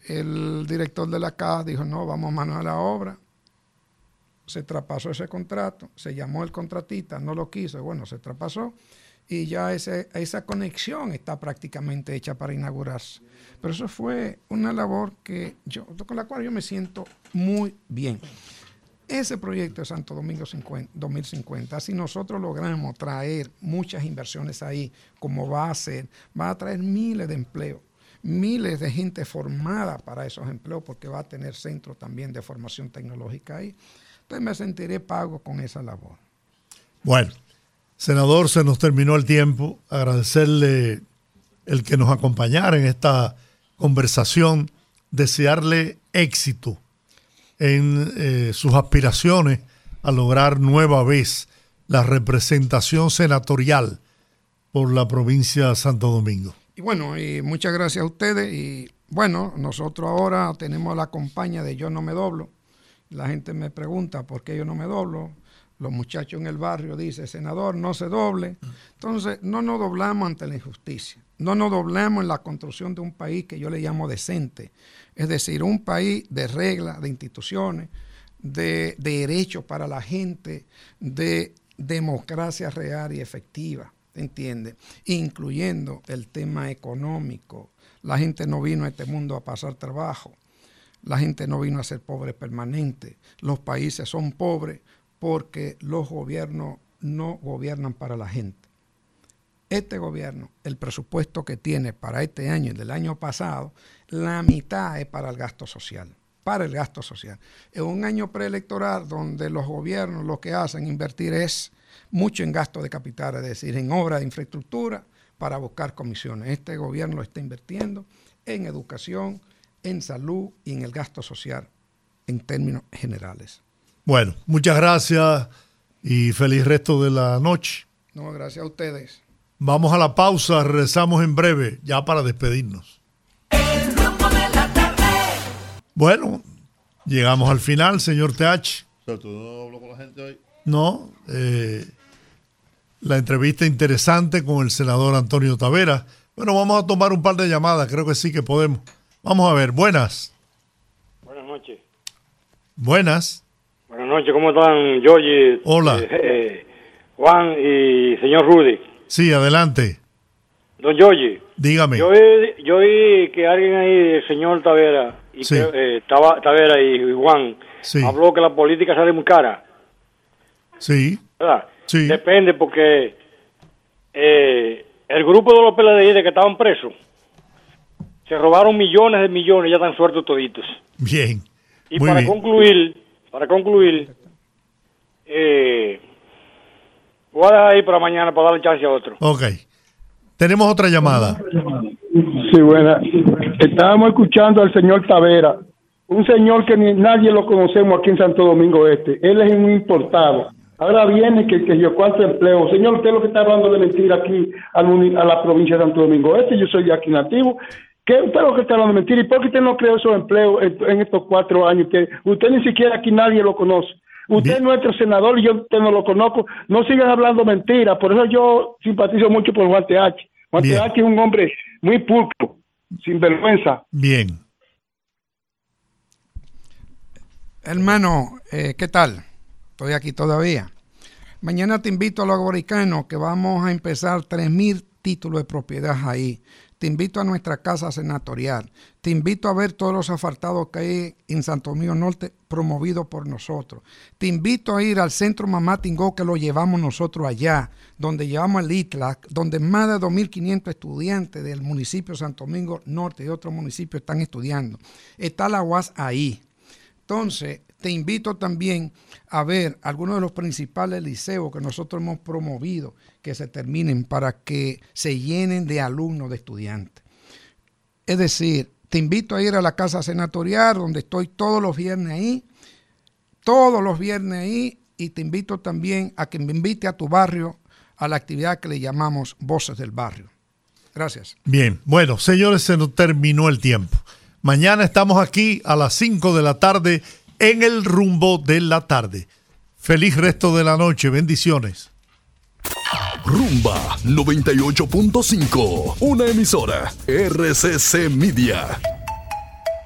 el director de la casa dijo, no, vamos mano a la obra. Se traspasó ese contrato, se llamó el contratista, no lo quiso, bueno, se traspasó y ya ese, esa conexión está prácticamente hecha para inaugurarse. Pero eso fue una labor que yo, con la cual yo me siento muy bien. Ese proyecto de Santo Domingo 50 2050, si nosotros logramos traer muchas inversiones ahí, como va a ser, va a traer miles de empleos. miles de gente formada para esos empleos porque va a tener centros también de formación tecnológica ahí. Entonces me sentiré pago con esa labor. Bueno, senador, se nos terminó el tiempo. Agradecerle el que nos acompañara en esta conversación, desearle éxito en eh, sus aspiraciones a lograr nueva vez la representación senatorial por la provincia de Santo Domingo. Y bueno, y muchas gracias a ustedes. Y bueno, nosotros ahora tenemos la compañía de Yo no me doblo. La gente me pregunta por qué yo no me doblo. Los muchachos en el barrio dicen, senador, no se doble. Entonces, no nos doblamos ante la injusticia. No nos doblamos en la construcción de un país que yo le llamo decente. Es decir, un país de reglas, de instituciones, de, de derechos para la gente, de democracia real y efectiva, ¿entiende? Incluyendo el tema económico. La gente no vino a este mundo a pasar trabajo. La gente no vino a ser pobre permanente. Los países son pobres porque los gobiernos no gobiernan para la gente. Este gobierno, el presupuesto que tiene para este año y del año pasado, la mitad es para el gasto social, para el gasto social. En un año preelectoral donde los gobiernos lo que hacen invertir es mucho en gasto de capital, es decir, en obra de infraestructura para buscar comisiones. Este gobierno está invirtiendo en educación, en salud y en el gasto social en términos generales. Bueno, muchas gracias y feliz resto de la noche. No, gracias a ustedes. Vamos a la pausa, regresamos en breve, ya para despedirnos. El rumbo de la tarde. Bueno, llegamos al final, señor TH. Tú no con la gente hoy. No, eh, la entrevista interesante con el senador Antonio Tavera. Bueno, vamos a tomar un par de llamadas, creo que sí que podemos. Vamos a ver, buenas, Buenas noches. buenas. Buenas noches, ¿cómo están, Georgie? Hola. eh, eh, Juan y señor Rudy. Sí, adelante, Don Georgie, dígame. yo oí, yo oí que alguien ahí, el señor Tavera, y Sí. creo, eh, Tava- Tavera y, Juan, Sí. habló que la política sale muy cara, Sí, ¿verdad? Sí. Depende porque eh, el grupo de los PLDI que estaban presos se robaron millones de millones ya están sueltos toditos. bien. Y Muy para bien. concluir, para concluir, eh, voy a dejar ahí para mañana para darle chance a otro. Ok. Tenemos otra llamada. Sí, buena. Estábamos escuchando al señor Tavera, un señor que ni nadie lo conocemos aquí en Santo Domingo Este. Él es un importado. Ahora viene que, que yo cuánto empleo. Señor, usted lo que está hablando de mentira aquí al a la provincia de Santo Domingo Este. Yo soy de aquí nativo. ¿Qué usted lo que está hablando de mentira? ¿Y por qué usted no creó esos empleos en, en estos cuatro años? Que usted ni siquiera aquí nadie lo conoce. Usted es nuestro senador y yo usted no lo conozco. No sigan hablando mentira. Por eso yo simpatizo mucho por Juan TH. Juan Bien. TH es un hombre muy pulcro, sin vergüenza. Bien. Hermano, eh, ¿qué tal? Estoy aquí todavía. Mañana te invito a los americanos que vamos a empezar 3.000 títulos de propiedad ahí. Te invito a nuestra casa senatorial. Te invito a ver todos los asfaltados que hay en Santo Domingo Norte promovidos por nosotros. Te invito a ir al centro Mamá Tingó que lo llevamos nosotros allá, donde llevamos el ITLAC, donde más de 2.500 estudiantes del municipio de Santo Domingo Norte y otros municipios están estudiando. Está la UAS ahí. Entonces, te invito también a ver algunos de los principales liceos que nosotros hemos promovido que se terminen para que se llenen de alumnos, de estudiantes. Es decir, te invito a ir a la casa senatorial, donde estoy todos los viernes ahí, todos los viernes ahí, y te invito también a que me invite a tu barrio a la actividad que le llamamos Voces del Barrio. Gracias. Bien, bueno, señores, se nos terminó el tiempo. Mañana estamos aquí a las 5 de la tarde en el rumbo de la tarde. Feliz resto de la noche, bendiciones. Rumba 98.5, una emisora RCC Media.